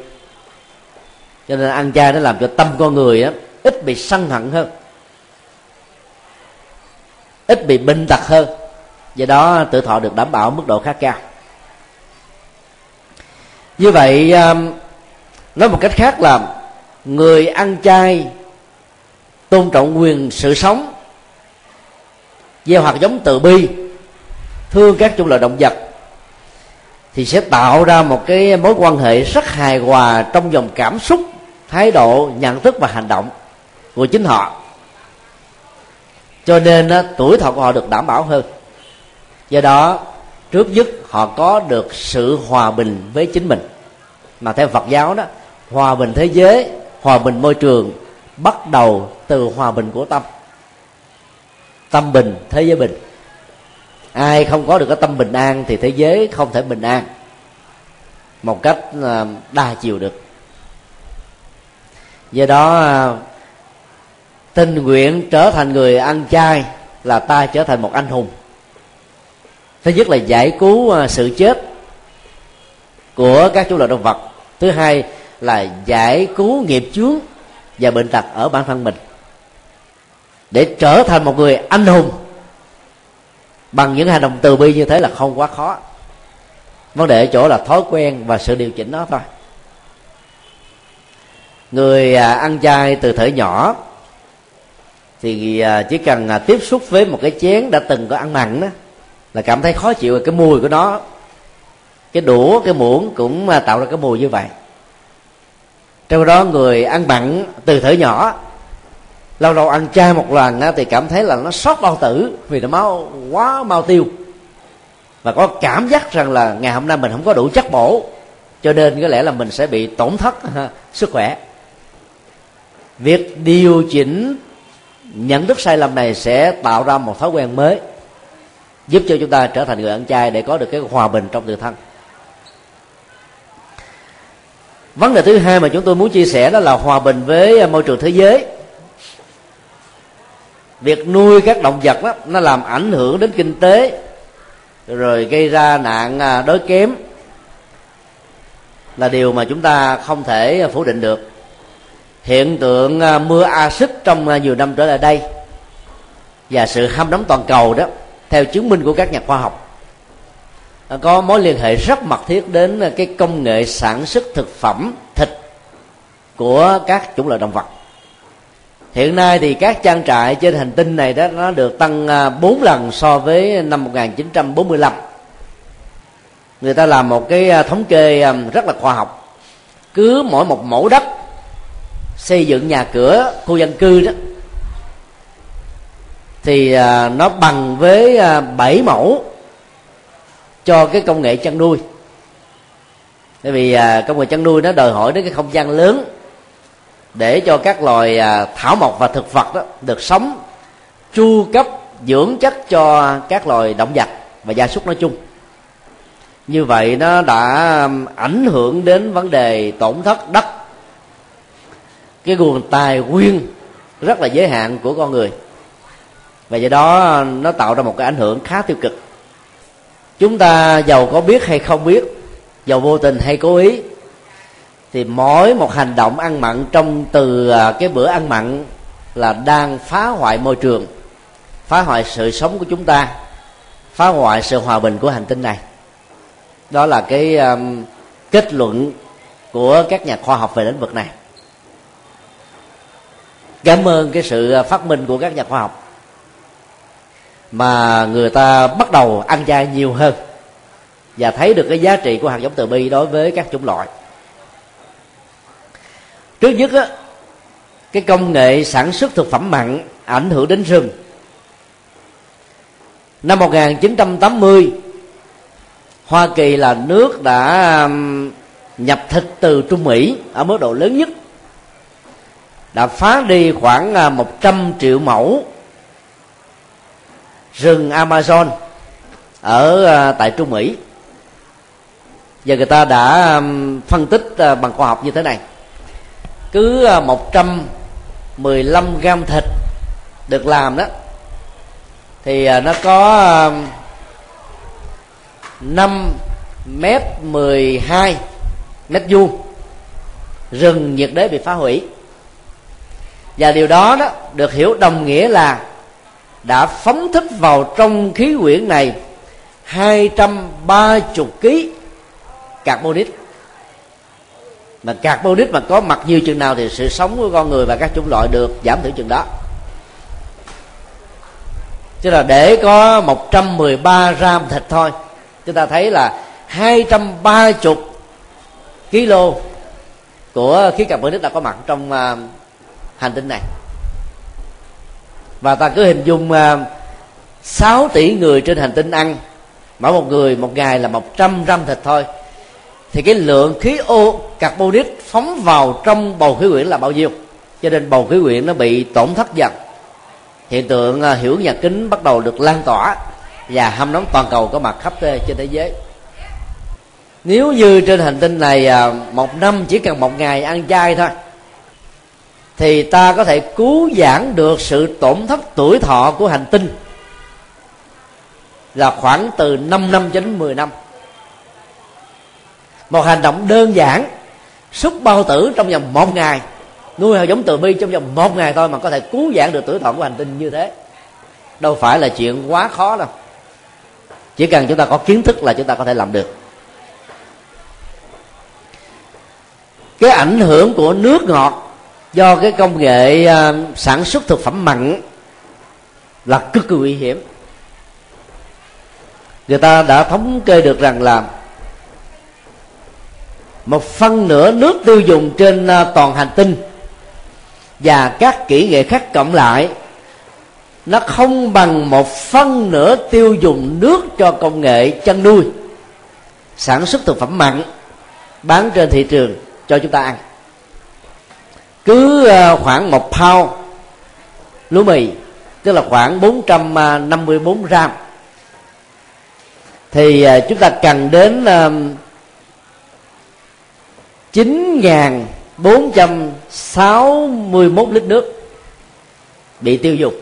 Cho nên ăn chay nó làm cho tâm con người á ít bị sân hận hơn ít bị bệnh tật hơn. Do đó tự thọ được đảm bảo mức độ khá cao như vậy um, nói một cách khác là người ăn chay tôn trọng quyền sự sống, gieo hạt giống từ bi, thương các chủng loại động vật, thì sẽ tạo ra một cái mối quan hệ rất hài hòa trong dòng cảm xúc, thái độ, nhận thức và hành động của chính họ. Cho nên tuổi thọ của họ được đảm bảo hơn. Do đó trước nhất, họ có được sự hòa bình với chính mình. Mà theo phật giáo đó, hòa bình thế giới, hòa bình môi trường bắt đầu từ hòa bình của tâm. Tâm bình, thế giới bình. Ai không có được cái tâm bình an thì thế giới không thể bình an. Một cách à, đa chiều được. Do đó à, tình nguyện trở thành người ăn chay là ta trở thành một anh hùng thứ nhất là giải cứu à, sự chết của các chủ loại động vật. Thứ hai là giải cứu nghiệp chướng và bệnh tật ở bản thân mình. Để trở thành một người anh hùng bằng những hành động từ bi như thế là không quá khó. Vấn đề ở chỗ là thói quen và sự điều chỉnh nó thôi. Người à, ăn chay từ thời nhỏ thì à, chỉ cần tiếp xúc với một cái chén đã từng có ăn mặn đó là cảm thấy khó chịu cái mùi của nó. Cái đũa, cái muỗng cũng à, tạo ra cái mùi như vậy. Trong đó người ăn mặn từ thở nhỏ, lâu lâu ăn chay một lần thì cảm thấy là nó sót bao tử vì nó máu, quá mau tiêu. Và có cảm giác rằng là ngày hôm nay mình không có đủ chất bổ, cho nên có lẽ là mình sẽ bị tổn thất sức khỏe. Việc điều chỉnh nhận thức sai lầm này sẽ tạo ra một thói quen mới giúp cho chúng ta trở thành người ăn chay để có được cái hòa bình trong tự thân. Vấn đề thứ hai mà chúng tôi muốn chia sẻ đó là hòa bình với môi trường thế giới. Việc nuôi các động vật đó, nó làm ảnh hưởng đến kinh tế, rồi gây ra nạn à, đói kém là điều mà chúng ta không thể phủ định được. Hiện tượng à, mưa axit trong à, nhiều năm trở lại đây và sự hâm nóng toàn cầu đó theo chứng minh của các nhà khoa học. À, có mối liên hệ rất mật thiết đến à, cái công nghệ sản xuất thực phẩm, thịt của các chủng loại động vật. Hiện nay thì các trang trại trên hành tinh này đó, nó được tăng à, 4 lần so với năm 1945 người ta làm một cái thống kê rất là khoa học. Cứ mỗi một mẫu đất xây dựng nhà cửa, khu dân cư đó thì à, nó bằng với à, 7 mẫu cho cái công nghệ chăn nuôi. Bởi vì à, công nghệ chăn nuôi nó đòi hỏi đến cái không gian lớn để cho các loài thảo mộc và thực vật đó được sống, chu cấp, dưỡng chất cho các loài động vật và gia súc nói chung. Như vậy nó đã ảnh hưởng đến vấn đề tổn thất đất. Cái nguồn tài nguyên rất là giới hạn của con người và do đó nó tạo ra một cái ảnh hưởng khá tiêu cực. Chúng ta giàu có biết hay không biết giàu vô tình hay cố ý thì mỗi một hành động ăn mặn trong từ à, cái bữa ăn mặn là đang phá hoại môi trường phá hoại sự sống của chúng ta phá hoại sự hòa bình của hành tinh này. Đó là cái um, kết luận của các nhà khoa học về lĩnh vực này. Cảm ơn cái sự à, phát minh của các nhà khoa học mà người ta bắt đầu ăn chay nhiều hơn và thấy được cái giá trị của hạt giống từ bi đối với các chủng loại. Trước nhất á, cái công nghệ sản xuất thực phẩm mặn ảnh hưởng đến rừng. Năm 1980 Hoa Kỳ là nước đã nhập thịt từ Trung Mỹ ở mức độ lớn nhất, đã phá đi khoảng à, 100 triệu mẫu rừng Amazon ở à, tại Trung Mỹ. Và người ta đã phân tích à, bằng khoa học như thế này. Cứ à, 115 gram thịt được làm đó, thì nó có 5 mét 12 mét vuông. Rừng nhiệt đới bị phá hủy. Và điều đó đó được hiểu đồng nghĩa là đã phóng thích vào trong khí quyển này 230 kg carbonic mà carbonic mà có mặt nhiều chừng nào thì sự sống của con người và các chủng loại được giảm thiểu chừng đó. Chứ là để có 113 gram thịt thôi. Chúng ta thấy là 230 kg của khí carbonic đã có mặt trong à, hành tinh này và ta cứ hình dung à, uh, 6 tỷ người trên hành tinh ăn. Mỗi một người một ngày là 100 gram thịt thôi. Thì cái lượng khí ô carbonic phóng vào trong bầu khí quyển là bao nhiêu? Cho nên bầu khí quyển nó bị tổn thất dần. Hiện tượng uh, hiểu nhà kính bắt đầu được lan tỏa và hâm nóng toàn cầu có mặt khắp trên thế giới. Nếu như trên hành tinh này uh, một năm chỉ cần một ngày ăn chay thôi thì ta có thể cứu giãn được sự tổn thất tuổi thọ của hành tinh. Là khoảng từ 5 năm cho đến 10 năm. Một hành động đơn giản xúc bao tử trong vòng một ngày. Nuôi hạt giống từ bi trong vòng một ngày thôi mà có thể cứu giãn được tuổi thọ của hành tinh như thế. Đâu phải là chuyện quá khó đâu. Chỉ cần chúng ta có kiến thức là chúng ta có thể làm được. Cái ảnh hưởng của nước ngọt do cái công nghệ à, sản xuất thực phẩm mặn là cực kỳ nguy hiểm. Người ta đã thống kê được rằng là một phân nửa nước tiêu dùng trên à, toàn hành tinh và các kỹ nghệ khác cộng lại, nó không bằng một phân nửa tiêu dùng nước cho công nghệ chăn nuôi, sản xuất thực phẩm mặn bán trên thị trường cho chúng ta ăn cứ ờ, khoảng một pound lúa mì, tức là khoảng 454 gram. Thì ờ, chúng ta cần đến 9.461 lít nước bị tiêu dùng.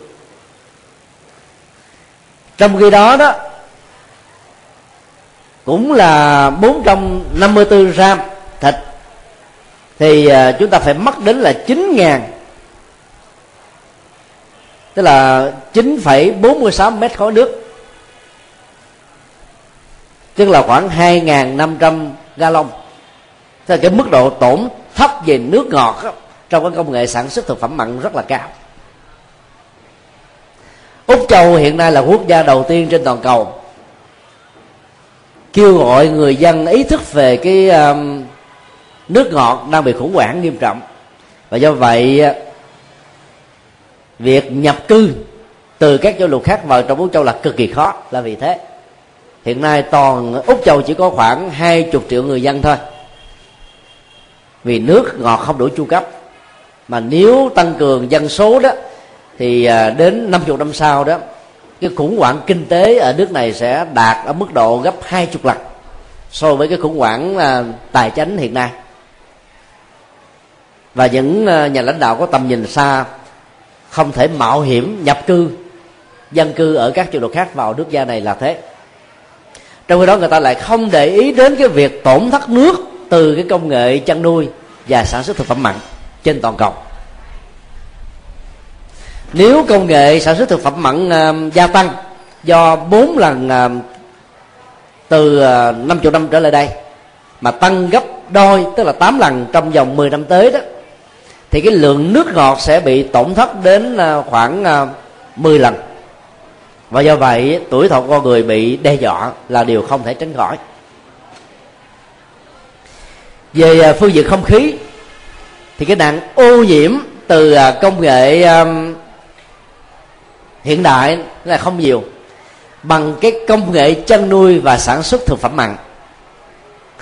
Trong khi đó đó, cũng là 454 gram thì à, chúng ta phải mất đến là 9 ngàn. Tức là 9,46 mét khối nước. Tức là khoảng 2.500 gallon. Tức là cái mức độ tổn thất về nước ngọt đó, trong cái công nghệ sản xuất thực phẩm mặn rất là cao. Úc châu hiện nay là quốc gia đầu tiên trên toàn cầu kêu gọi người dân ý thức về cái um, nước ngọt đang bị khủng hoảng nghiêm trọng. Và do vậy, việc nhập cư từ các châu lục khác vào trong úc châu là cực kỳ khó, là vì thế. Hiện nay toàn úc châu chỉ có khoảng hai chục triệu người dân thôi. Vì nước ngọt không đủ chu cấp. Mà nếu tăng cường dân số đó, thì à, đến 50 năm sau đó, cái khủng hoảng kinh tế ở nước này sẽ đạt ở mức độ gấp hai chục lần so với cái khủng hoảng à, tài chính hiện nay và những ờ, nhà lãnh đạo có tầm nhìn xa không thể mạo hiểm nhập cư dân cư ở các chế độ khác vào nước gia này là thế. Trong khi đó người ta lại không để ý đến cái việc tổn thất nước từ cái công nghệ chăn nuôi và sản xuất thực phẩm mặn trên toàn cầu. Nếu công nghệ sản xuất thực phẩm mặn uh, gia tăng do bốn lần uh, từ uh, 50 năm trở lại đây mà tăng gấp đôi tức là 8 lần trong vòng 10 năm tới đó thì cái lượng nước ngọt sẽ bị tổn thất đến à, khoảng à, 10 lần. Và do vậy, tuổi thọ con người bị đe dọa là điều không thể tránh khỏi. Về à, phương diện không khí, thì cái nạn ô nhiễm từ công nghệ hiện đại là không nhiều, bằng cái công nghệ chăn nuôi và sản xuất thực phẩm mặn.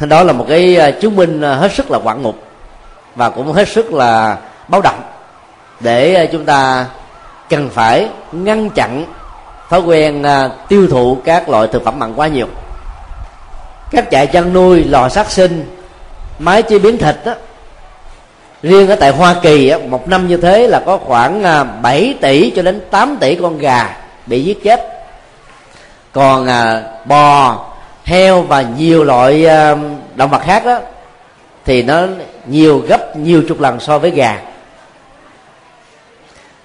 Đó là một cái chứng minh hết sức là quặn ngục và cũng hết sức là báo động để ờ, chúng ta cần phải ngăn chặn thói quen ờ, tiêu thụ các loại thực phẩm mặn quá nhiều. Các trại chăn nuôi lò sát sinh máy chế biến thịt đó, riêng ở tại Hoa Kỳ một năm như thế là có khoảng ờ, 7 tỷ cho đến 8 tỷ con gà bị giết chết. Còn bò heo và nhiều loại động vật khác đó thì nó nhiều gấp nhiều chục lần so với gà.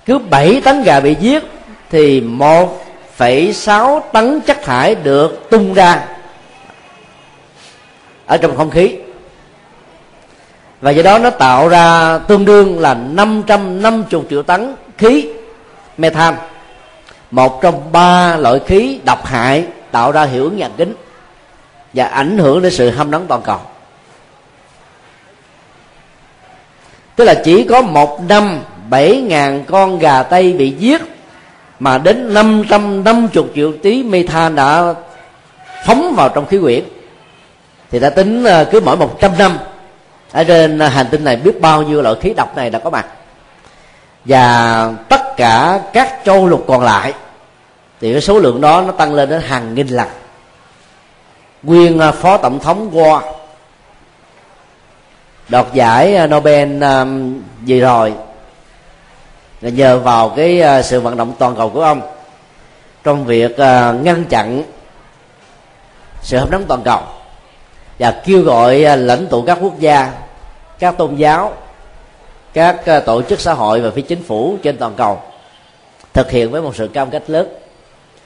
Cứ 7 tấn gà bị giết thì 1,6 tấn chất thải được tung ra ở trong không khí. Và do đó nó tạo ra tương đương là 550 triệu tấn khí methane, một trong ba loại khí độc hại tạo ra hiệu ứng nhà kính và ảnh hưởng đến sự hâm nóng toàn cầu. Tức là chỉ có một năm bảy ngàn con gà tây bị giết, mà đến 550 triệu tí methan đã phóng vào trong khí quyển. Thì ta tính ờ, cứ mỗi 100 năm, ở trên ờ, hành tinh này biết bao nhiêu loại khí độc này đã có mặt. Và tất cả các châu lục còn lại, thì cái số lượng đó nó tăng lên đến hàng nghìn lần. Nguyên ờ, phó tổng thống Gore đoạt giải à, Nobel à, gì rồi? Là nhờ vào cái à, sự vận động toàn cầu của ông trong việc ngăn chặn sự hấp nóng toàn cầu và kêu gọi lãnh tụ các quốc gia, các tôn giáo, các tổ chức xã hội và phía chính phủ trên toàn cầu thực hiện với một sự cam kết lớn.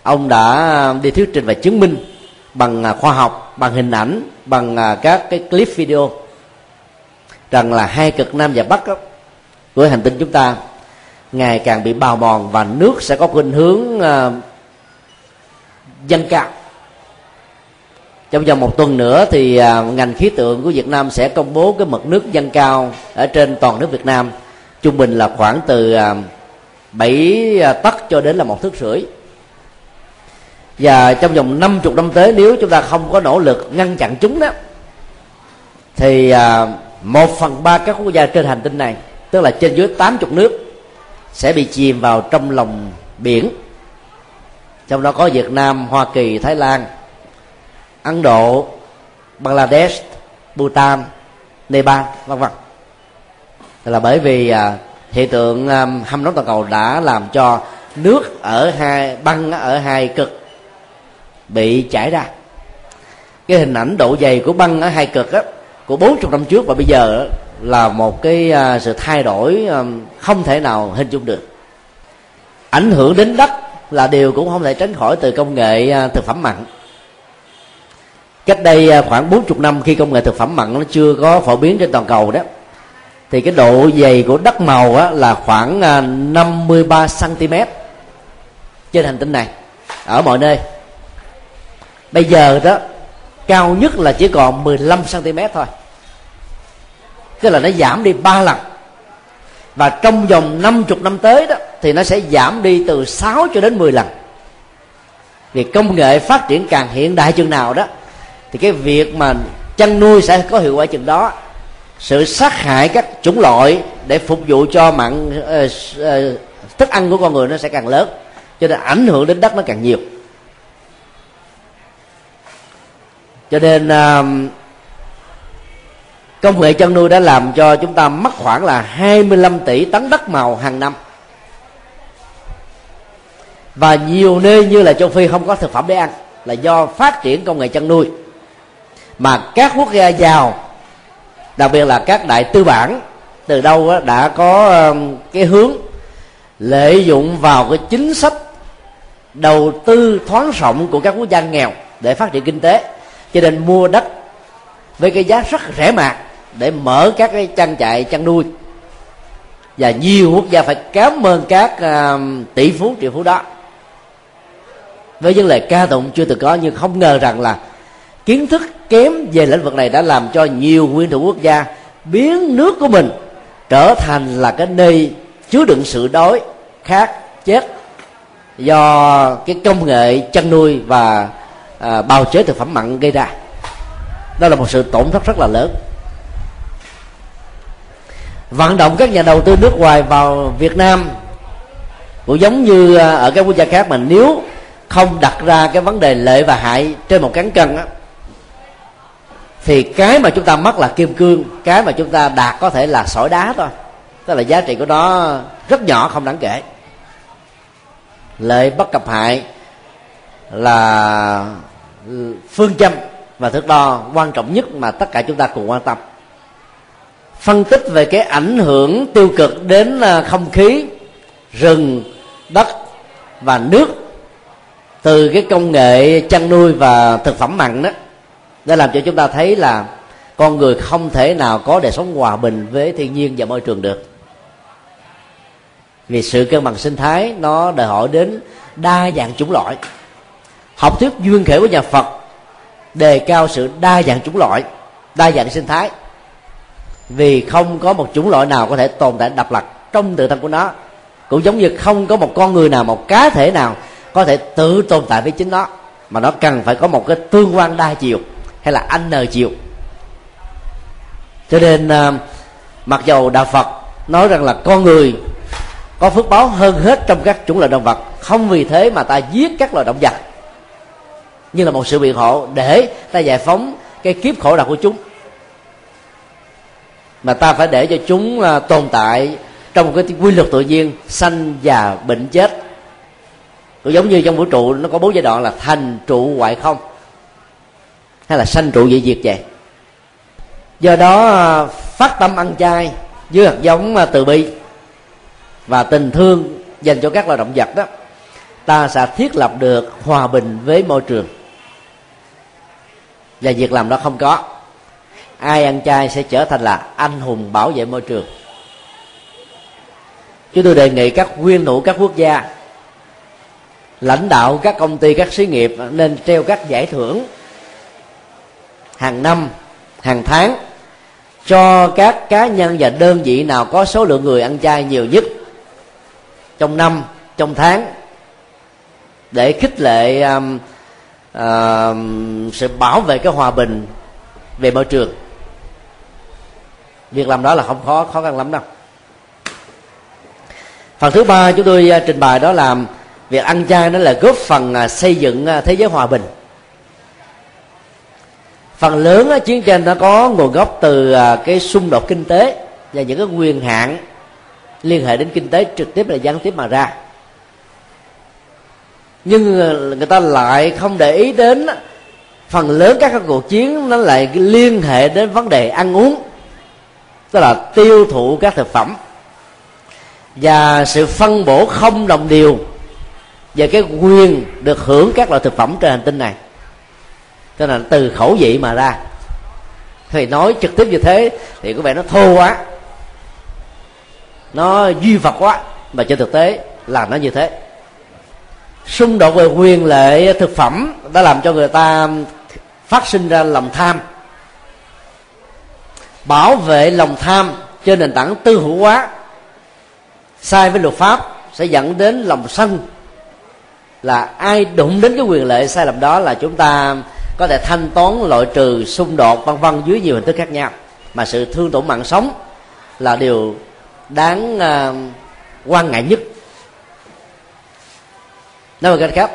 Ông đã đi thuyết trình và chứng minh bằng khoa học, bằng hình ảnh, bằng các cái clip video rằng là hai cực nam và bắc đó, của hành tinh chúng ta ngày càng bị bào mòn và nước sẽ có khuynh hướng uh, dâng cao. Trong vòng một tuần nữa thì uh, ngành khí tượng của Việt Nam sẽ công bố cái mực nước dâng cao ở trên toàn nước Việt Nam trung bình là khoảng từ à, 7 tấc cho đến là một thước rưỡi. Và trong vòng 50 năm tới nếu chúng ta không có nỗ lực ngăn chặn chúng đó thì uh, một phần ba các quốc gia trên hành tinh này tức là trên dưới 80 nước sẽ bị chìm vào trong lòng biển trong đó có Việt Nam, Hoa Kỳ, Thái Lan, Ấn Độ, Bangladesh, Bhutan, Nepal, vân vân. Là bởi vì à, hiện tượng à, hâm nóng toàn cầu đã làm cho nước ở hai băng ở hai cực bị chảy ra cái hình ảnh độ dày của băng ở hai cực á của 40 năm trước và bây giờ là một cái à, sự thay đổi à, không thể nào hình dung được. Ảnh hưởng đến đất là điều cũng không thể tránh khỏi từ công nghệ à, thực phẩm mặn. Cách đây khoảng 40 năm khi công nghệ thực phẩm mặn nó chưa có phổ biến trên toàn cầu đó thì cái độ dày của đất màu á, là khoảng 53 cm trên hành tinh này ở mọi nơi. Bây giờ đó cao nhất là chỉ còn 15 cm thôi. Tức là nó giảm đi ba lần. Và trong vòng 50 năm tới đó thì nó sẽ giảm đi từ 6 cho đến 10 lần. Vì công nghệ phát triển càng hiện đại chừng nào đó thì cái việc mà chăn nuôi sẽ có hiệu quả chừng đó. Sự sát hại các chủng loại để phục vụ cho mặn uh, uh, thức ăn của con người nó sẽ càng lớn cho nên ảnh hưởng đến đất nó càng nhiều. Cho nên uh, công nghệ chăn nuôi đã làm cho chúng ta mất khoảng là 25 tỷ tấn đất màu hàng năm. Và nhiều nơi như là châu phi không có thực phẩm để ăn là do phát triển công nghệ chăn nuôi. Mà các quốc gia giàu đặc biệt là các đại tư bản từ đâu đã có um, cái hướng lợi dụng vào cái chính sách đầu tư thoáng rộng của các quốc gia nghèo để phát triển kinh tế cho nên mua đất với cái giá rất rẻ mạt để mở các cái trang trại chăn nuôi. Và nhiều quốc gia phải cảm ơn các uh, tỷ phú triệu phú đó. Với những lời ca tụng chưa từng có nhưng không ngờ rằng là kiến thức kém về lĩnh vực này đã làm cho nhiều nguyên thủ quốc gia biến nước của mình trở thành là cái nơi chứa đựng sự đói khát chết do cái công nghệ chăn nuôi và à, bào chế thực phẩm mặn gây ra. Đó là một sự tổn thất rất là lớn. Vận động các nhà đầu tư nước ngoài vào Việt Nam cũng giống như à, ở các quốc gia khác mà nếu không đặt ra cái vấn đề lợi và hại trên một cán cân á, thì cái mà chúng ta mất là kim cương cái mà chúng ta đạt có thể là sỏi đá thôi. Tức là giá trị của nó rất nhỏ không đáng kể. Lợi bất cập hại là ừ, phương châm và thước đo quan trọng nhất mà tất cả chúng ta cùng quan tâm. Phân tích về cái ảnh hưởng tiêu cực đến à, không khí, rừng, đất và nước từ cái công nghệ chăn nuôi và thực phẩm mặn đó để làm cho chúng ta thấy là con người không thể nào có đời sống hòa bình với thiên nhiên và môi trường được. Vì sự cân bằng sinh thái nó đòi hỏi đến đa dạng chủng loại học thuyết duyên khể của nhà phật, đề cao sự đa dạng chủng loại, đa dạng sinh thái. Vì không có một chủng loại nào có thể tồn tại độc lập trong tự thân của nó, cũng giống như không có một con người nào, một cá thể nào có thể tự tồn tại với chính nó, mà nó cần phải có một cái tương quan đa chiều hay là anh n chiều. Cho nên à, mặc dầu đạo phật nói rằng là con người có phước báo hơn hết trong các chủng loại động vật, không vì thế mà ta giết các loài động vật như là một sự biện hộ để ta giải phóng cái kiếp khổ đau của chúng. Mà ta phải để cho chúng à, tồn tại trong một cái quy luật tự nhiên, sanh già bệnh chết. Cũng giống như trong vũ trụ nó có bốn giai đoạn là thành, trụ, hoại không. Hay là sanh, trụ dị diệt vậy. Do đó à, phát tâm ăn chay với hạt giống à, từ bi và tình thương dành cho các loài động vật đó, ta sẽ thiết lập được hòa bình với môi trường và việc làm đó không có. Ai ăn chay sẽ trở thành là anh hùng bảo vệ môi trường. Chúng tôi đề nghị các nguyên thủ các quốc gia lãnh đạo các công ty các xí nghiệp nên treo các giải thưởng hàng năm hàng tháng cho các cá nhân và đơn vị nào có số lượng người ăn chay nhiều nhất trong năm trong tháng để khích lệ um, Ờ, uh, sự bảo vệ cái hòa bình về môi trường. Việc làm đó là không khó khó khăn lắm đâu. Phần thứ ba chúng tôi à, trình bày đó là việc ăn chay nó là góp phần à, xây dựng à, thế giới hòa bình. Phần lớn chiến tranh nó có nguồn gốc từ cái xung đột kinh tế và những cái quyền hạn liên hệ đến kinh tế trực tiếp là gián tiếp mà ra nhưng ờ, người ta lại không để ý đến phần lớn các cuộc chiến, nó lại liên hệ đến vấn đề ăn uống, tức là tiêu thụ các thực phẩm. Và sự phân bổ không đồng đều về cái quyền được hưởng các loại thực phẩm trên hành tinh này. Cho nên từ khẩu vị mà ra. Thì nói trực tiếp như thế thì có vẻ nó thô quá. Nó duy vật quá, mà trên thực tế là nó như thế xung đột về quyền lệ thực phẩm đã làm cho người ta phát sinh ra lòng tham. Bảo vệ lòng tham trên nền tảng tư hữu hóa sai với luật pháp sẽ dẫn đến lòng sân. Là ai đụng đến cái quyền lệ sai lầm đó là chúng ta có thể thanh toán loại trừ xung đột vân vân dưới nhiều hình thức khác nhau. Mà sự thương tổn mạng sống là điều đáng uh, quan ngại nhất nói một cách khác,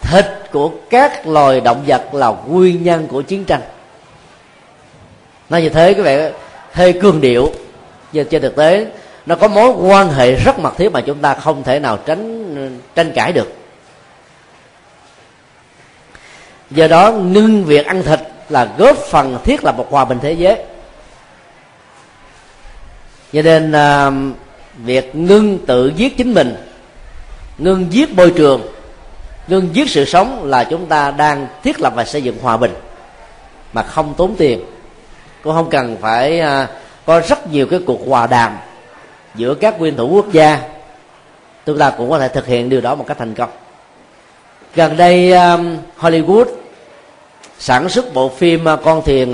thịt của các loài động vật là nguyên nhân của chiến tranh. Nói như thế các bạn hơi cương điệu, nhưng trên thực tế, nó có mối quan hệ rất mật thiết mà chúng ta không thể nào tránh, tranh cãi được. Do đó, ngưng việc ăn thịt là góp phần thiết lập một hòa bình thế giới. Cho nên à, việc ngưng tự giết chính mình, ngưng giết môi trường ngưng giết sự sống là chúng ta đang thiết lập và xây dựng hòa bình, mà không tốn tiền. Cũng không cần phải à, có rất nhiều cái cuộc hòa đàm giữa các nguyên thủ quốc gia. Chúng ta cũng có thể thực hiện điều đó một cách thành công. Gần đây à, Hollywood sản xuất bộ phim à, con thuyền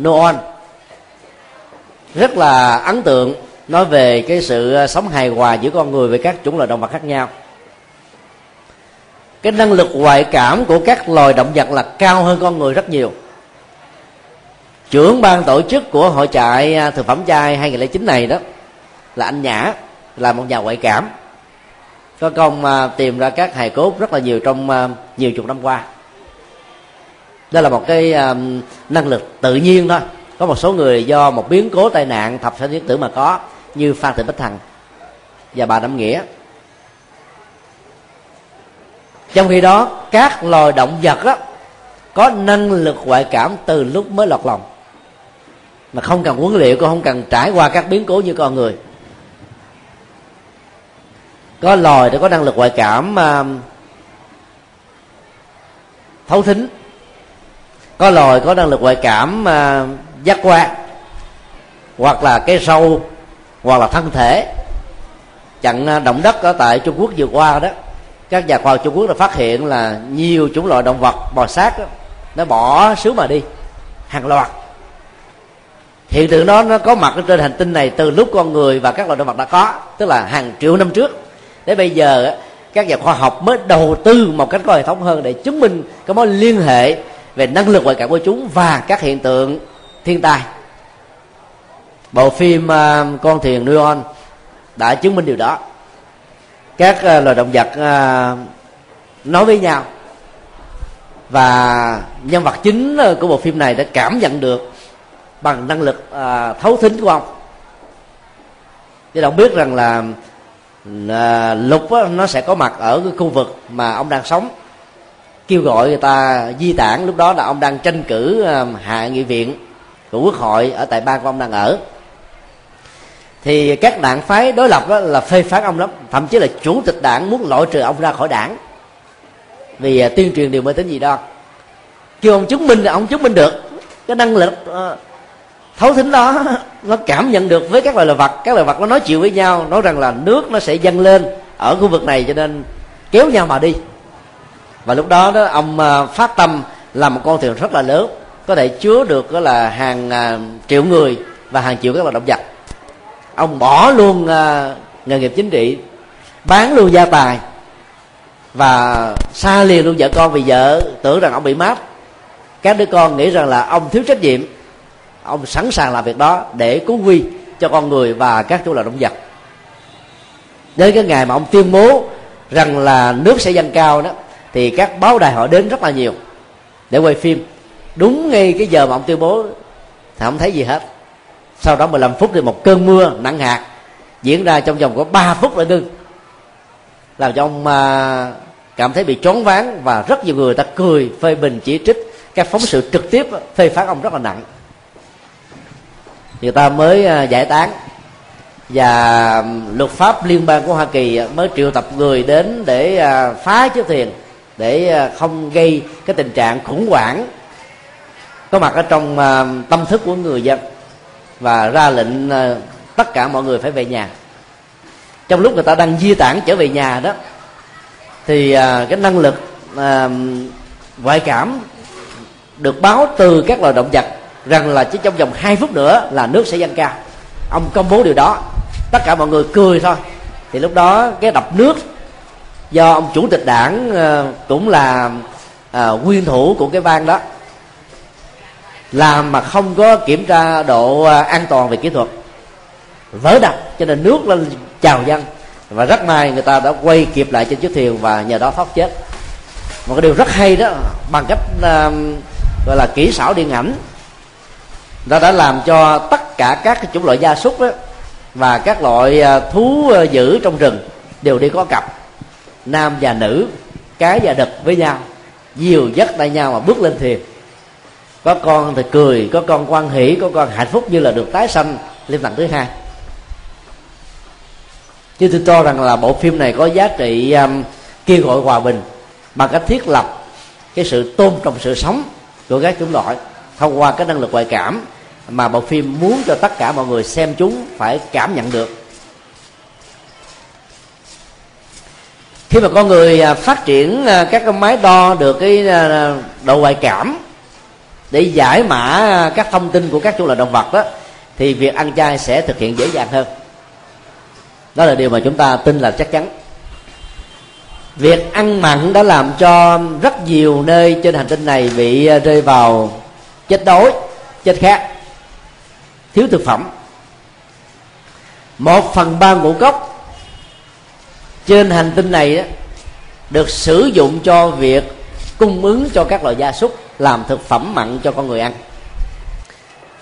Noon rất là ấn tượng nói về cái sự sống hài hòa giữa con người với các chủng loài động vật khác nhau cái năng lực ngoại cảm của các loài động vật là cao hơn con người rất nhiều. Trưởng ban tổ chức của hội trại à, thực phẩm chay 2009 này đó, là anh Nhã, là một nhà ngoại cảm. Có công à, tìm ra các hài cốt rất là nhiều trong à, nhiều chục năm qua. Đó là một cái năng lực tự nhiên thôi. Có một số người do một biến cố tai nạn thập sinh tử mà có, như phan thị bích thằng và bà năm nghĩa trong khi đó các loài động vật đó, có năng lực ngoại cảm từ lúc mới lọt lòng. Mà không cần huấn luyện cũng không cần trải qua các biến cố như con người. Có loài thì có năng lực ngoại cảm uh, thấu thính. Có loài có năng lực ngoại cảm uh, giác quan hoặc là cái sâu hoặc là thân thể. Trận à, động đất ở tại trung quốc vừa qua đó các nhà khoa học trung quốc đã phát hiện là nhiều chủng loại động vật bò sát đó, nó bỏ xứ mà đi hàng loạt. Hiện tượng đó nó có mặt trên hành tinh này từ lúc con người và các loài động vật đã có tức là hàng triệu năm trước. Đến bây giờ các nhà khoa học mới đầu tư một cách có hệ thống hơn để chứng minh cái mối liên hệ về năng lực ngoại cảm của chúng và các hiện tượng thiên tai. Bộ phim à, con thuyền Neon đã chứng minh điều đó các ờ, loài động vật ờ, nói với nhau. Và nhân vật chính ờ, của bộ phim này đã cảm nhận được bằng năng lực thấu thính của ông. Chứ ông biết rằng là à, lục á, nó sẽ có mặt ở cái khu vực mà ông đang sống. Kêu gọi người ta di tản lúc đó là ông đang tranh cử à, hạ nghị viện của quốc hội ở tại bang của ông đang ở thì các đảng phái đối lập đó là phê phán ông lắm. Thậm chí là chủ tịch đảng muốn loại trừ ông ra khỏi đảng. Vì à, tuyên truyền điều mê tín gì đó. Kêu ông chứng minh là ông chứng minh được. Cái năng lực ờ, thấu thính đó, nó cảm nhận được với các loài vật. Các loài vật nó nói chuyện với nhau, nói rằng là nước nó sẽ dâng lên ở khu vực này cho nên kéo nhau mà đi. Và lúc đó đó, ông à, phát tâm làm một con thuyền rất là lớn. Có thể chứa được, đó là hàng à, triệu người và hàng triệu các loài động vật ông bỏ luôn à, nghề nghiệp chính trị, bán luôn gia tài và xa liền luôn vợ con vì vợ tưởng rằng ông bị mát. Các đứa con nghĩ rằng là ông thiếu trách nhiệm. Ông sẵn sàng làm việc đó để cứu quy cho con người và các chủ loài động vật. Đến cái ngày mà ông tuyên bố rằng là nước sẽ dâng cao đó, thì các báo đài họ đến rất là nhiều để quay phim. Đúng ngay cái giờ mà ông tuyên bố, thì không thấy gì hết sau đó 15 phút thì một cơn mưa nặng hạt diễn ra trong vòng có 3 phút là ngưng. Làm cho ông à, cảm thấy bị choáng váng và rất nhiều người ta cười phê bình chỉ trích các phóng sự trực tiếp phê phán ông rất là nặng. Người ta mới à, giải tán và luật pháp liên bang của Hoa Kỳ mới triệu tập người đến để à, phá chiếc thuyền để à, không gây cái tình trạng khủng hoảng có mặt ở trong tâm thức của người dân và ra lệnh ờ, tất cả mọi người phải về nhà. Trong lúc người ta đang di tản trở về nhà đó thì ờ, cái năng lực ờ, ngoại cảm được báo từ các loài động vật rằng là chỉ trong vòng 2 phút nữa là nước sẽ dâng cao. Ông công bố điều đó tất cả mọi người cười thôi. Thì lúc đó cái đập nước do ông chủ tịch đảng cũng là à, nguyên thủ của cái bang đó làm mà không có kiểm tra độ à, an toàn về kỹ thuật. Vỡ đập cho nên nước lên chào dân và rất may người ta đã quay kịp lại trên chiếc thuyền và nhờ đó thoát chết. Một cái điều rất hay đó bằng cách uh, gọi là kỹ xảo điện ảnh nó đã làm cho tất cả các chủng loại gia súc đó, và các loại à, thú dữ trong rừng đều đi có cặp. Nam và nữ cái và đực với nhau nhiều dắt tay nhau mà bước lên thuyền có con thì cười có con quan hỷ có con hạnh phúc như là được tái sanh lên tầng thứ hai. Chứ tôi cho rằng là bộ phim này có giá trị um, kêu gọi hòa bình bằng cách thiết lập cái sự tôn trọng sự sống của các chủng loại thông qua cái năng lực ngoại cảm mà bộ phim muốn cho tất cả mọi người xem chúng phải cảm nhận được. Khi mà con người à, phát triển à, các cái máy đo được cái à, độ ngoại cảm để giải mã các thông tin của các chủng loại động vật đó thì việc ăn chay sẽ thực hiện dễ dàng hơn. Đó là điều mà chúng ta tin là chắc chắn. Việc ăn mặn đã làm cho rất nhiều nơi trên hành tinh này bị rơi vào chết đói chết khát thiếu thực phẩm. Một phần ba ngũ cốc trên hành tinh này đó, được sử dụng cho việc cung ứng cho các loài gia súc làm thực phẩm mặn cho con người ăn.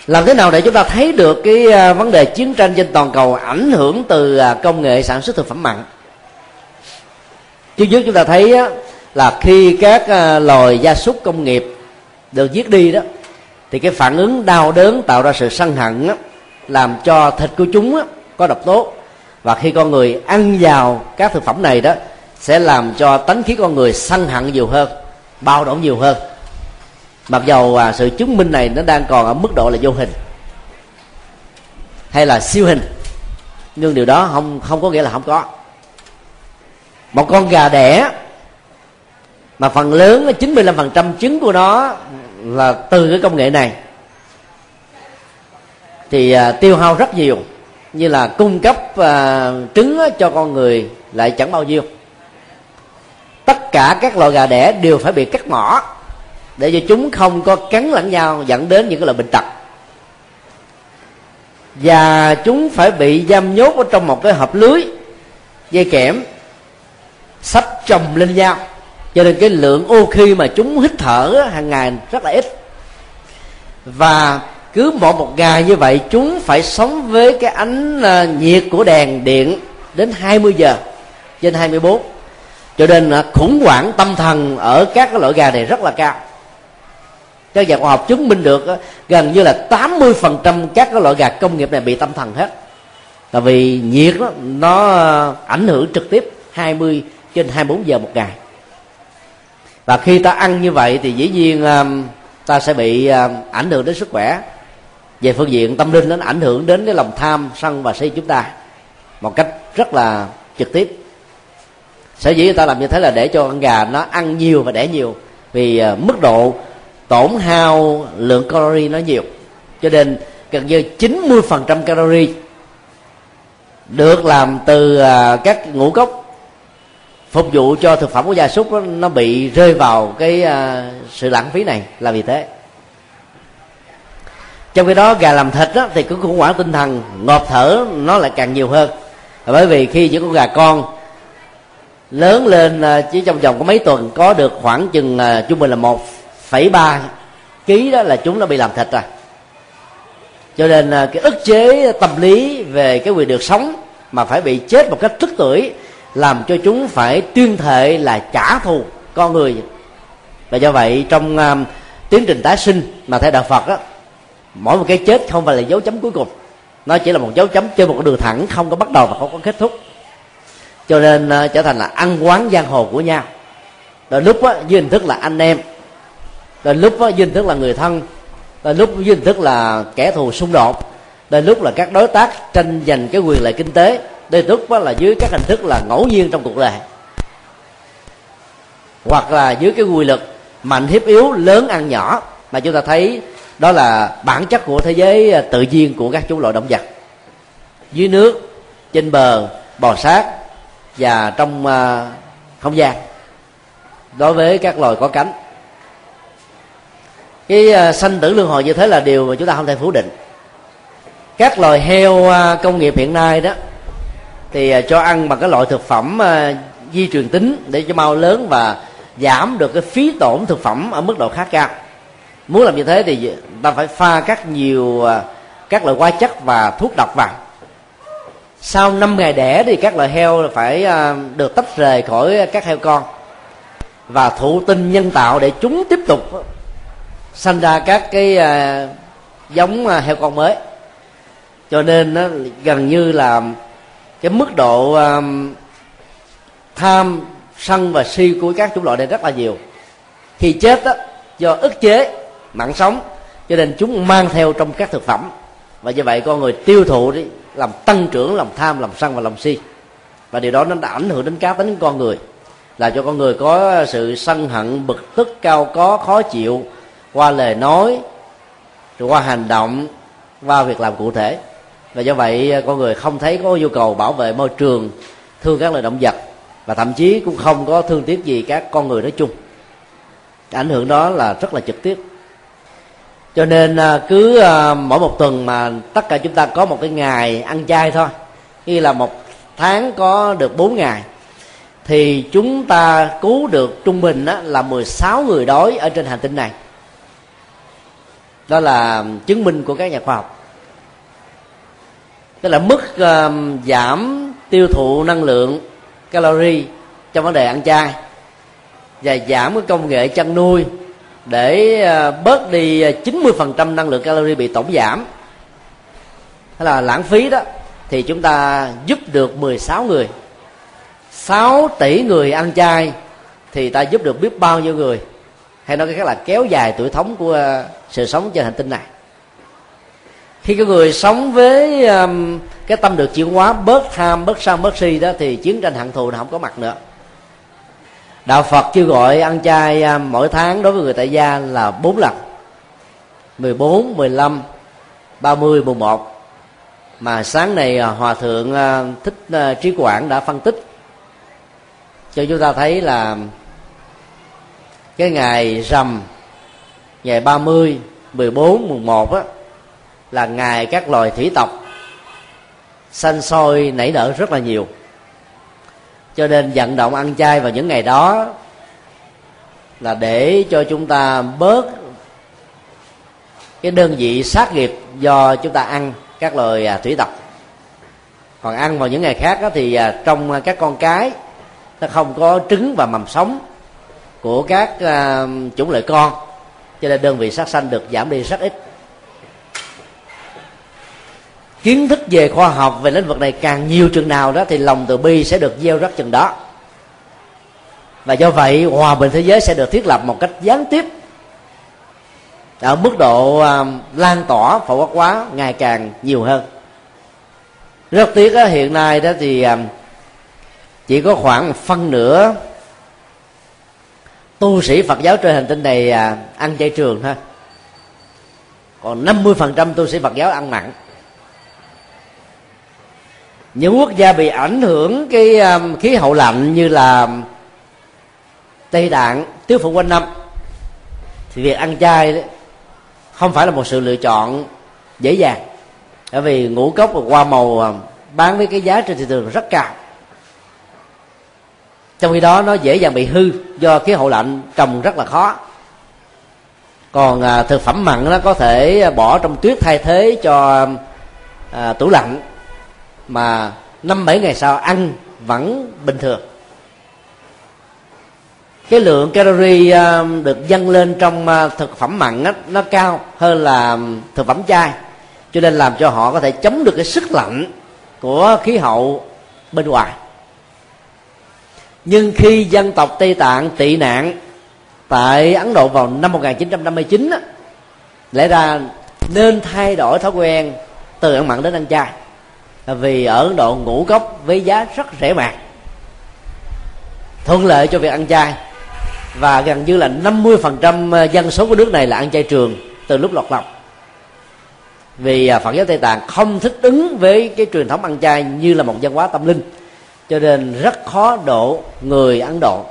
Làm thế nào để chúng ta thấy được cái à, vấn đề chiến tranh trên toàn cầu ảnh hưởng từ à, công nghệ sản xuất thực phẩm mặn? Trước nhất chúng ta thấy là khi các à, loài gia súc công nghiệp được giết đi đó, thì cái phản ứng đau đớn tạo ra sự sân hận làm cho thịt của chúng có độc tố. Và khi con người ăn vào các thực phẩm này đó, sẽ làm cho tánh khí con người sân hận nhiều hơn, bao động nhiều hơn mặc dầu à, sự chứng minh này nó đang còn ở mức độ là vô hình hay là siêu hình nhưng điều đó không không có nghĩa là không có. Một con gà đẻ mà phần lớn 95% trứng của nó là từ cái công nghệ này thì à, tiêu hao rất nhiều như là cung cấp à, trứng cho con người lại chẳng bao nhiêu. Tất cả các loại gà đẻ đều phải bị cắt mỏ để cho chúng không có cắn lẫn nhau, dẫn đến những cái loại bệnh tật. Và chúng phải bị giam nhốt ở trong một cái hộp lưới, dây kẽm sắp chồng lên nhau. Cho nên cái lượng oxy mà chúng hít thở hàng ngày rất là ít. Và cứ mỗi một ngày như vậy, chúng phải sống với cái ánh à, nhiệt của đèn điện đến 20 giờ trên 24 cho nên à, khủng hoảng tâm thần ở các cái loại gà này rất là cao các nhà khoa học chứng minh được gần như là 80% các cái loại gà công nghiệp này bị tâm thần hết. Tại vì nhiệt đó, nó ờ, ảnh hưởng trực tiếp 20 trên 24 giờ một ngày. Và khi ta ăn như vậy thì dĩ nhiên ờ, ta sẽ bị ờ, ảnh hưởng đến sức khỏe. Về phương diện tâm linh nó ảnh hưởng đến cái lòng tham sân và si chúng ta một cách rất là trực tiếp. Sở dĩ người ta làm như thế là để cho con gà nó ăn nhiều và đẻ nhiều vì mức độ tổn hao lượng calorie nó nhiều. Cho nên gần như 90% calorie được làm từ à, các ngũ cốc phục vụ cho thực phẩm của gia súc đó, nó bị rơi vào cái à, sự lãng phí này là vì thế. Trong khi đó gà làm thịt đó, thì cái khủng hoảng tinh thần ngọt thở nó lại càng nhiều hơn. Bởi vì khi những con gà con lớn lên à, chỉ trong vòng có mấy tuần có được khoảng chừng trung bình là một phẩy ba ký đó là chúng nó bị làm thịt rồi cho nên à, cái ức chế tâm lý về cái quyền được sống mà phải bị chết một cách tức tuổi làm cho chúng phải tuyên thệ là trả thù con người. Và do vậy trong um, tiến trình tái sinh mà theo đạo phật á mỗi một cái chết không phải là dấu chấm cuối cùng. Nó chỉ là một dấu chấm trên một con đường thẳng không có bắt đầu và không có kết thúc. Cho nên uh, trở thành là ăn quán giang hồ của nhau. Rồi lúc á dưới hình thức là anh em rồi lúc đó, dưới hình thức là người thân. Rồi lúc dưới hình thức là kẻ thù xung đột. Đến lúc là các đối tác tranh giành cái quyền lợi kinh tế. Đây lúc đó là dưới các hình thức là ngẫu nhiên trong cuộc đời. Hoặc là dưới cái quy luật mạnh hiếp yếu lớn ăn nhỏ. Mà chúng ta thấy đó là bản chất của thế giới à, tự nhiên của các chủng loại động vật. Dưới nước trên bờ bò sát và trong à, không gian. Đối với các loài có cánh cái uh, sanh tử luân hồi như thế là điều mà chúng ta không thể phủ định. Các loài heo uh, công nghiệp hiện nay đó thì uh, cho ăn bằng cái loại thực phẩm uh, di truyền tính để cho mau lớn và giảm được cái phí tổn thực phẩm ở mức độ khá cao. Muốn làm như thế thì ta phải pha các nhiều các loại hóa chất và thuốc độc vào. Sau 5 ngày đẻ thì các loại heo phải được tách rời khỏi các heo con và thụ tinh nhân tạo để chúng tiếp tục sanh ra các cái à, giống à, heo con mới. Cho nên nó gần như là cái mức độ à, tham sân và si của các chủng loại này rất là nhiều. Khi chết đó, do ức chế mạng sống cho nên chúng mang theo trong các thực phẩm. Và như vậy con người tiêu thụ đi làm tăng trưởng lòng tham lòng sân và lòng si. Và điều đó nó đã ảnh hưởng đến cá tính con người. Là cho con người có sự sân hận bực tức cao có khó chịu qua lời nói, rồi qua hành động, qua việc làm cụ thể. Và do vậy à, con người không thấy có nhu cầu bảo vệ môi trường, thương các loài động vật, và thậm chí cũng không có thương tiếc gì các con người nói chung. Ảnh hưởng đó là rất là trực tiếp. Cho nên à, cứ à, mỗi một tuần mà tất cả chúng ta có một cái ngày ăn chay thôi, như là một tháng có được 4 ngày, thì chúng ta cứu được trung bình là 16 người đói ở trên hành tinh này đó là chứng minh của các nhà khoa học. Tức là mức uh, giảm tiêu thụ năng lượng calorie trong vấn đề ăn chay và giảm cái công nghệ chăn nuôi để uh, bớt đi uh, 90% năng lượng calorie bị tổn giảm. Hay là lãng phí đó thì chúng ta giúp được 16 người. 6 tỷ người ăn chay thì ta giúp được biết bao nhiêu người? Hay nói cái khác là kéo dài tuổi thống của ờ, sự sống trên hành tinh này. Khi cái người sống với um, cái tâm được chuyển hóa bớt tham bớt sân bớt si đó thì chiến tranh hận thù nó không có mặt nữa. Đạo phật kêu gọi ăn chay um, mỗi tháng đối với người tại gia là bốn lần. 14, 15, 30, 11 mà sáng này ờ, hòa thượng thích trí quảng đã phân tích. Cho chúng ta thấy là cái ngày rằm ngày 30, 14, 11 á là ngày các loài thủy tộc xanh sôi nảy nở rất là nhiều. Cho nên vận động ăn chay vào những ngày đó là để cho chúng ta bớt cái đơn vị sát nghiệp do chúng ta ăn các loài à, thủy tộc. Còn ăn vào những ngày khác đó, thì à, trong các con cái nó không có trứng và mầm sống của các uh, chủng loại con. Cho nên đơn vị sát sanh được giảm đi rất ít. Kiến thức về khoa học về lĩnh vực này càng nhiều chừng nào đó thì lòng từ bi sẽ được gieo rất chừng đó. Và do vậy hòa bình thế giới sẽ được thiết lập một cách gián tiếp. Ở mức độ uh, lan tỏa phổ quát quá ngày càng nhiều hơn. Rất tiếc đó, hiện nay đó thì uh, chỉ có khoảng phân nửa tu sĩ phật giáo trên hành tinh này à, ăn chay trường thôi còn 50% tu sĩ phật giáo ăn mặn. Những quốc gia bị ảnh hưởng cái um, khí hậu lạnh như là tây tạng tứ phụ quanh năm thì việc ăn chay đấy không phải là một sự lựa chọn dễ dàng. Bởi vì ngũ cốc và hoa màu à, bán với cái giá trên thị trường rất cao trong khi đó nó dễ dàng bị hư do khí hậu lạnh trồng rất là khó. Còn à, thực phẩm mặn nó có thể bỏ trong tuyết thay thế cho à, tủ lạnh mà năm bảy ngày sau ăn vẫn bình thường. Cái lượng calorie à, được dâng lên trong à, thực phẩm mặn á, nó cao hơn là thực phẩm chay cho nên làm cho họ có thể chống được cái sức lạnh của khí hậu bên ngoài nhưng khi dân tộc Tây Tạng tị nạn tại Ấn Độ vào năm 1959 á, lẽ ra nên thay đổi thói quen từ ăn mặn đến ăn chay. Vì ở Ấn Độ ngũ cốc với giá rất rẻ mạt. Thuận lợi cho việc ăn chay. Và gần như là 50% dân số của nước này là ăn chay trường từ lúc lọt lòng. Vì à, Phật giáo Tây Tạng không thích ứng với cái truyền thống ăn chay như là một văn hóa tâm linh cho nên rất khó độ người Ấn Độ.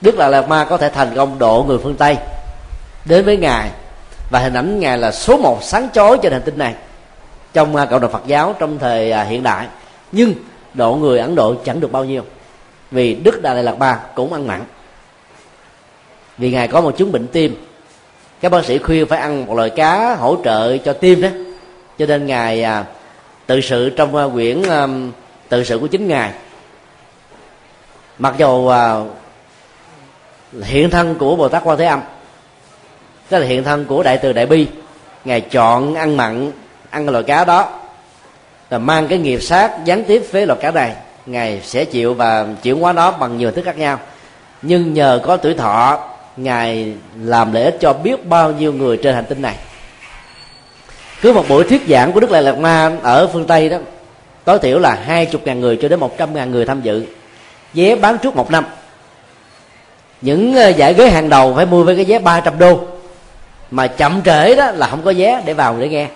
Đức là Lạt Ma có thể thành công độ người phương Tây đến với ngài. Và hình ảnh ngài là số một sáng chói trên hành tinh này. Trong à, cộng đồng Phật giáo trong thời à, hiện đại. Nhưng độ người Ấn Độ chẳng được bao nhiêu. Vì Đức đà Lạt Ma cũng ăn mặn. Vì ngài có một chứng bệnh tim. Các bác sĩ khuyên phải ăn một loại cá hỗ trợ cho tim đó. Cho nên ngài à, tự sự trong quyển tự sự của chính ngài. Mặc dù à, hiện thân của bồ tát quan thế âm, tức là hiện thân của đại từ đại bi, ngài chọn ăn mặn, ăn loại cá đó là mang cái nghiệp sát gián tiếp với loại cá này, ngài sẽ chịu và chuyển hóa nó bằng nhiều thức khác nhau. Nhưng nhờ có tuổi thọ, ngài làm lợi ích cho biết bao nhiêu người trên hành tinh này. Cứ một buổi thuyết giảng của đức lệ lạt ma ở phương tây đó tối thiểu là hai chục ngàn người cho đến một trăm ngàn người tham dự. Vé bán trước một năm. Những ờ, giải ghế hàng đầu phải mua với cái vé 300 đô. Mà chậm trễ đó là không có vé để vào để nghe.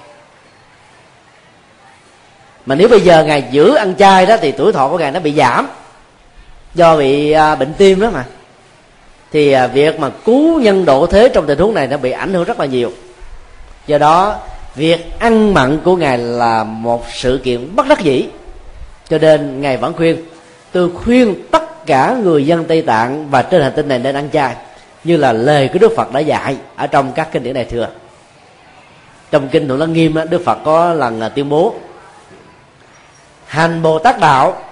Mà nếu bây giờ ngài giữ ăn chay đó thì tuổi thọ của ngài nó bị giảm. Do bị à, bệnh tim đó mà. Thì à, việc mà cứu nhân độ thế trong tình huống này nó bị ảnh hưởng rất là nhiều. Do đó việc ăn mặn của ngài là một sự kiện bất đắc dĩ. Cho nên ngài vẫn khuyên, tôi khuyên tất cả người dân tây tạng và trên hành tinh này nên ăn chay, như là lời của đức phật đã dạy ở trong các kinh điển đại thừa trong kinh tụng lăng nghiêm đức phật có lần à, tuyên bố, hành bồ tát đạo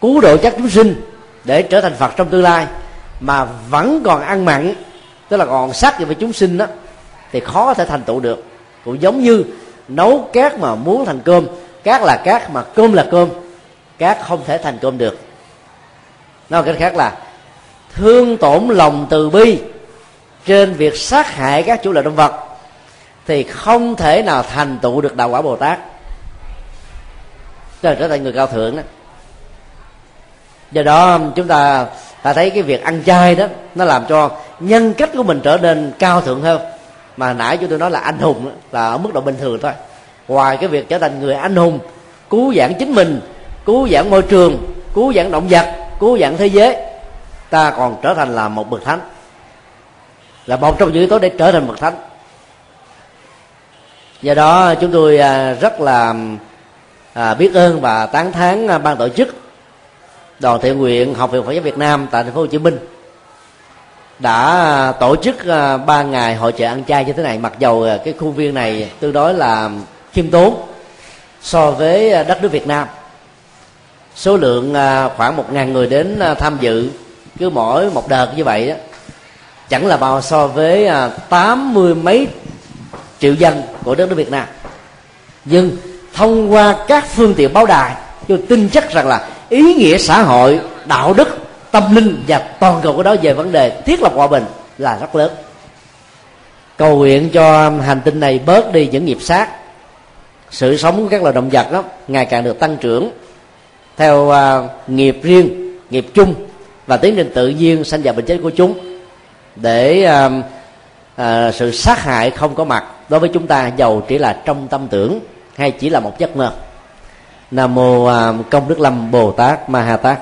cứu độ chắc chúng sinh để trở thành phật trong tương lai mà vẫn còn ăn mặn, tức là còn sát với chúng sinh đó thì khó có thể thành tựu được cũng giống như nấu cát mà muốn thành cơm. Cát là cát mà cơm là cơm. Cát không thể thành cơm được. Nói cách khác là, thương tổn lòng từ bi trên việc sát hại các chủ loại động vật thì không thể nào thành tựu được đạo quả bồ tát. Trở thành người cao thượng đó. Do đó, chúng ta ta thấy cái việc ăn chay đó, nó làm cho nhân cách của mình trở nên cao thượng hơn mà nãy chúng tôi nói là anh hùng là ở mức độ bình thường thôi. Ngoài cái việc trở thành người anh hùng, cứu vãn chính mình, cứu vãn môi trường, cứu vãn động vật, cứu vãn thế giới, ta còn trở thành là một bậc thánh. Là một trong những yếu tố để trở thành bậc thánh. Do đó, chúng tôi à, rất là à, biết ơn và tán thán à, ban tổ chức đoàn thiện nguyện học viện Phật giáo Việt Nam tại thành phố Hồ Chí Minh đã tổ chức à, ba ngày hội chợ ăn chay như thế này. Mặc dầu à, cái khuôn viên này tương đối là khiêm tốn so với à, đất nước Việt Nam. Số lượng khoảng một ngàn người đến tham dự cứ mỗi một đợt như vậy đó chẳng là bao so với tám mươi mấy triệu dân của đất nước Việt Nam. Nhưng thông qua các phương tiện báo đài, tôi tin chắc rằng là ý nghĩa xã hội, đạo đức tâm linh và toàn cầu của đó về vấn đề thiết lập hòa bình là rất lớn. Cầu nguyện cho hành tinh này bớt đi những nghiệp sát. Sự sống của các loài động vật đó ngày càng được tăng trưởng theo uh, nghiệp riêng nghiệp chung và tiến trình tự nhiên sanh và bệnh chết của chúng để uh, uh, sự sát hại không có mặt. Đối với chúng ta giàu chỉ là trong tâm tưởng hay chỉ là một giấc mơ. Nam mô uh, công đức lâm bồ tát ma ha tát.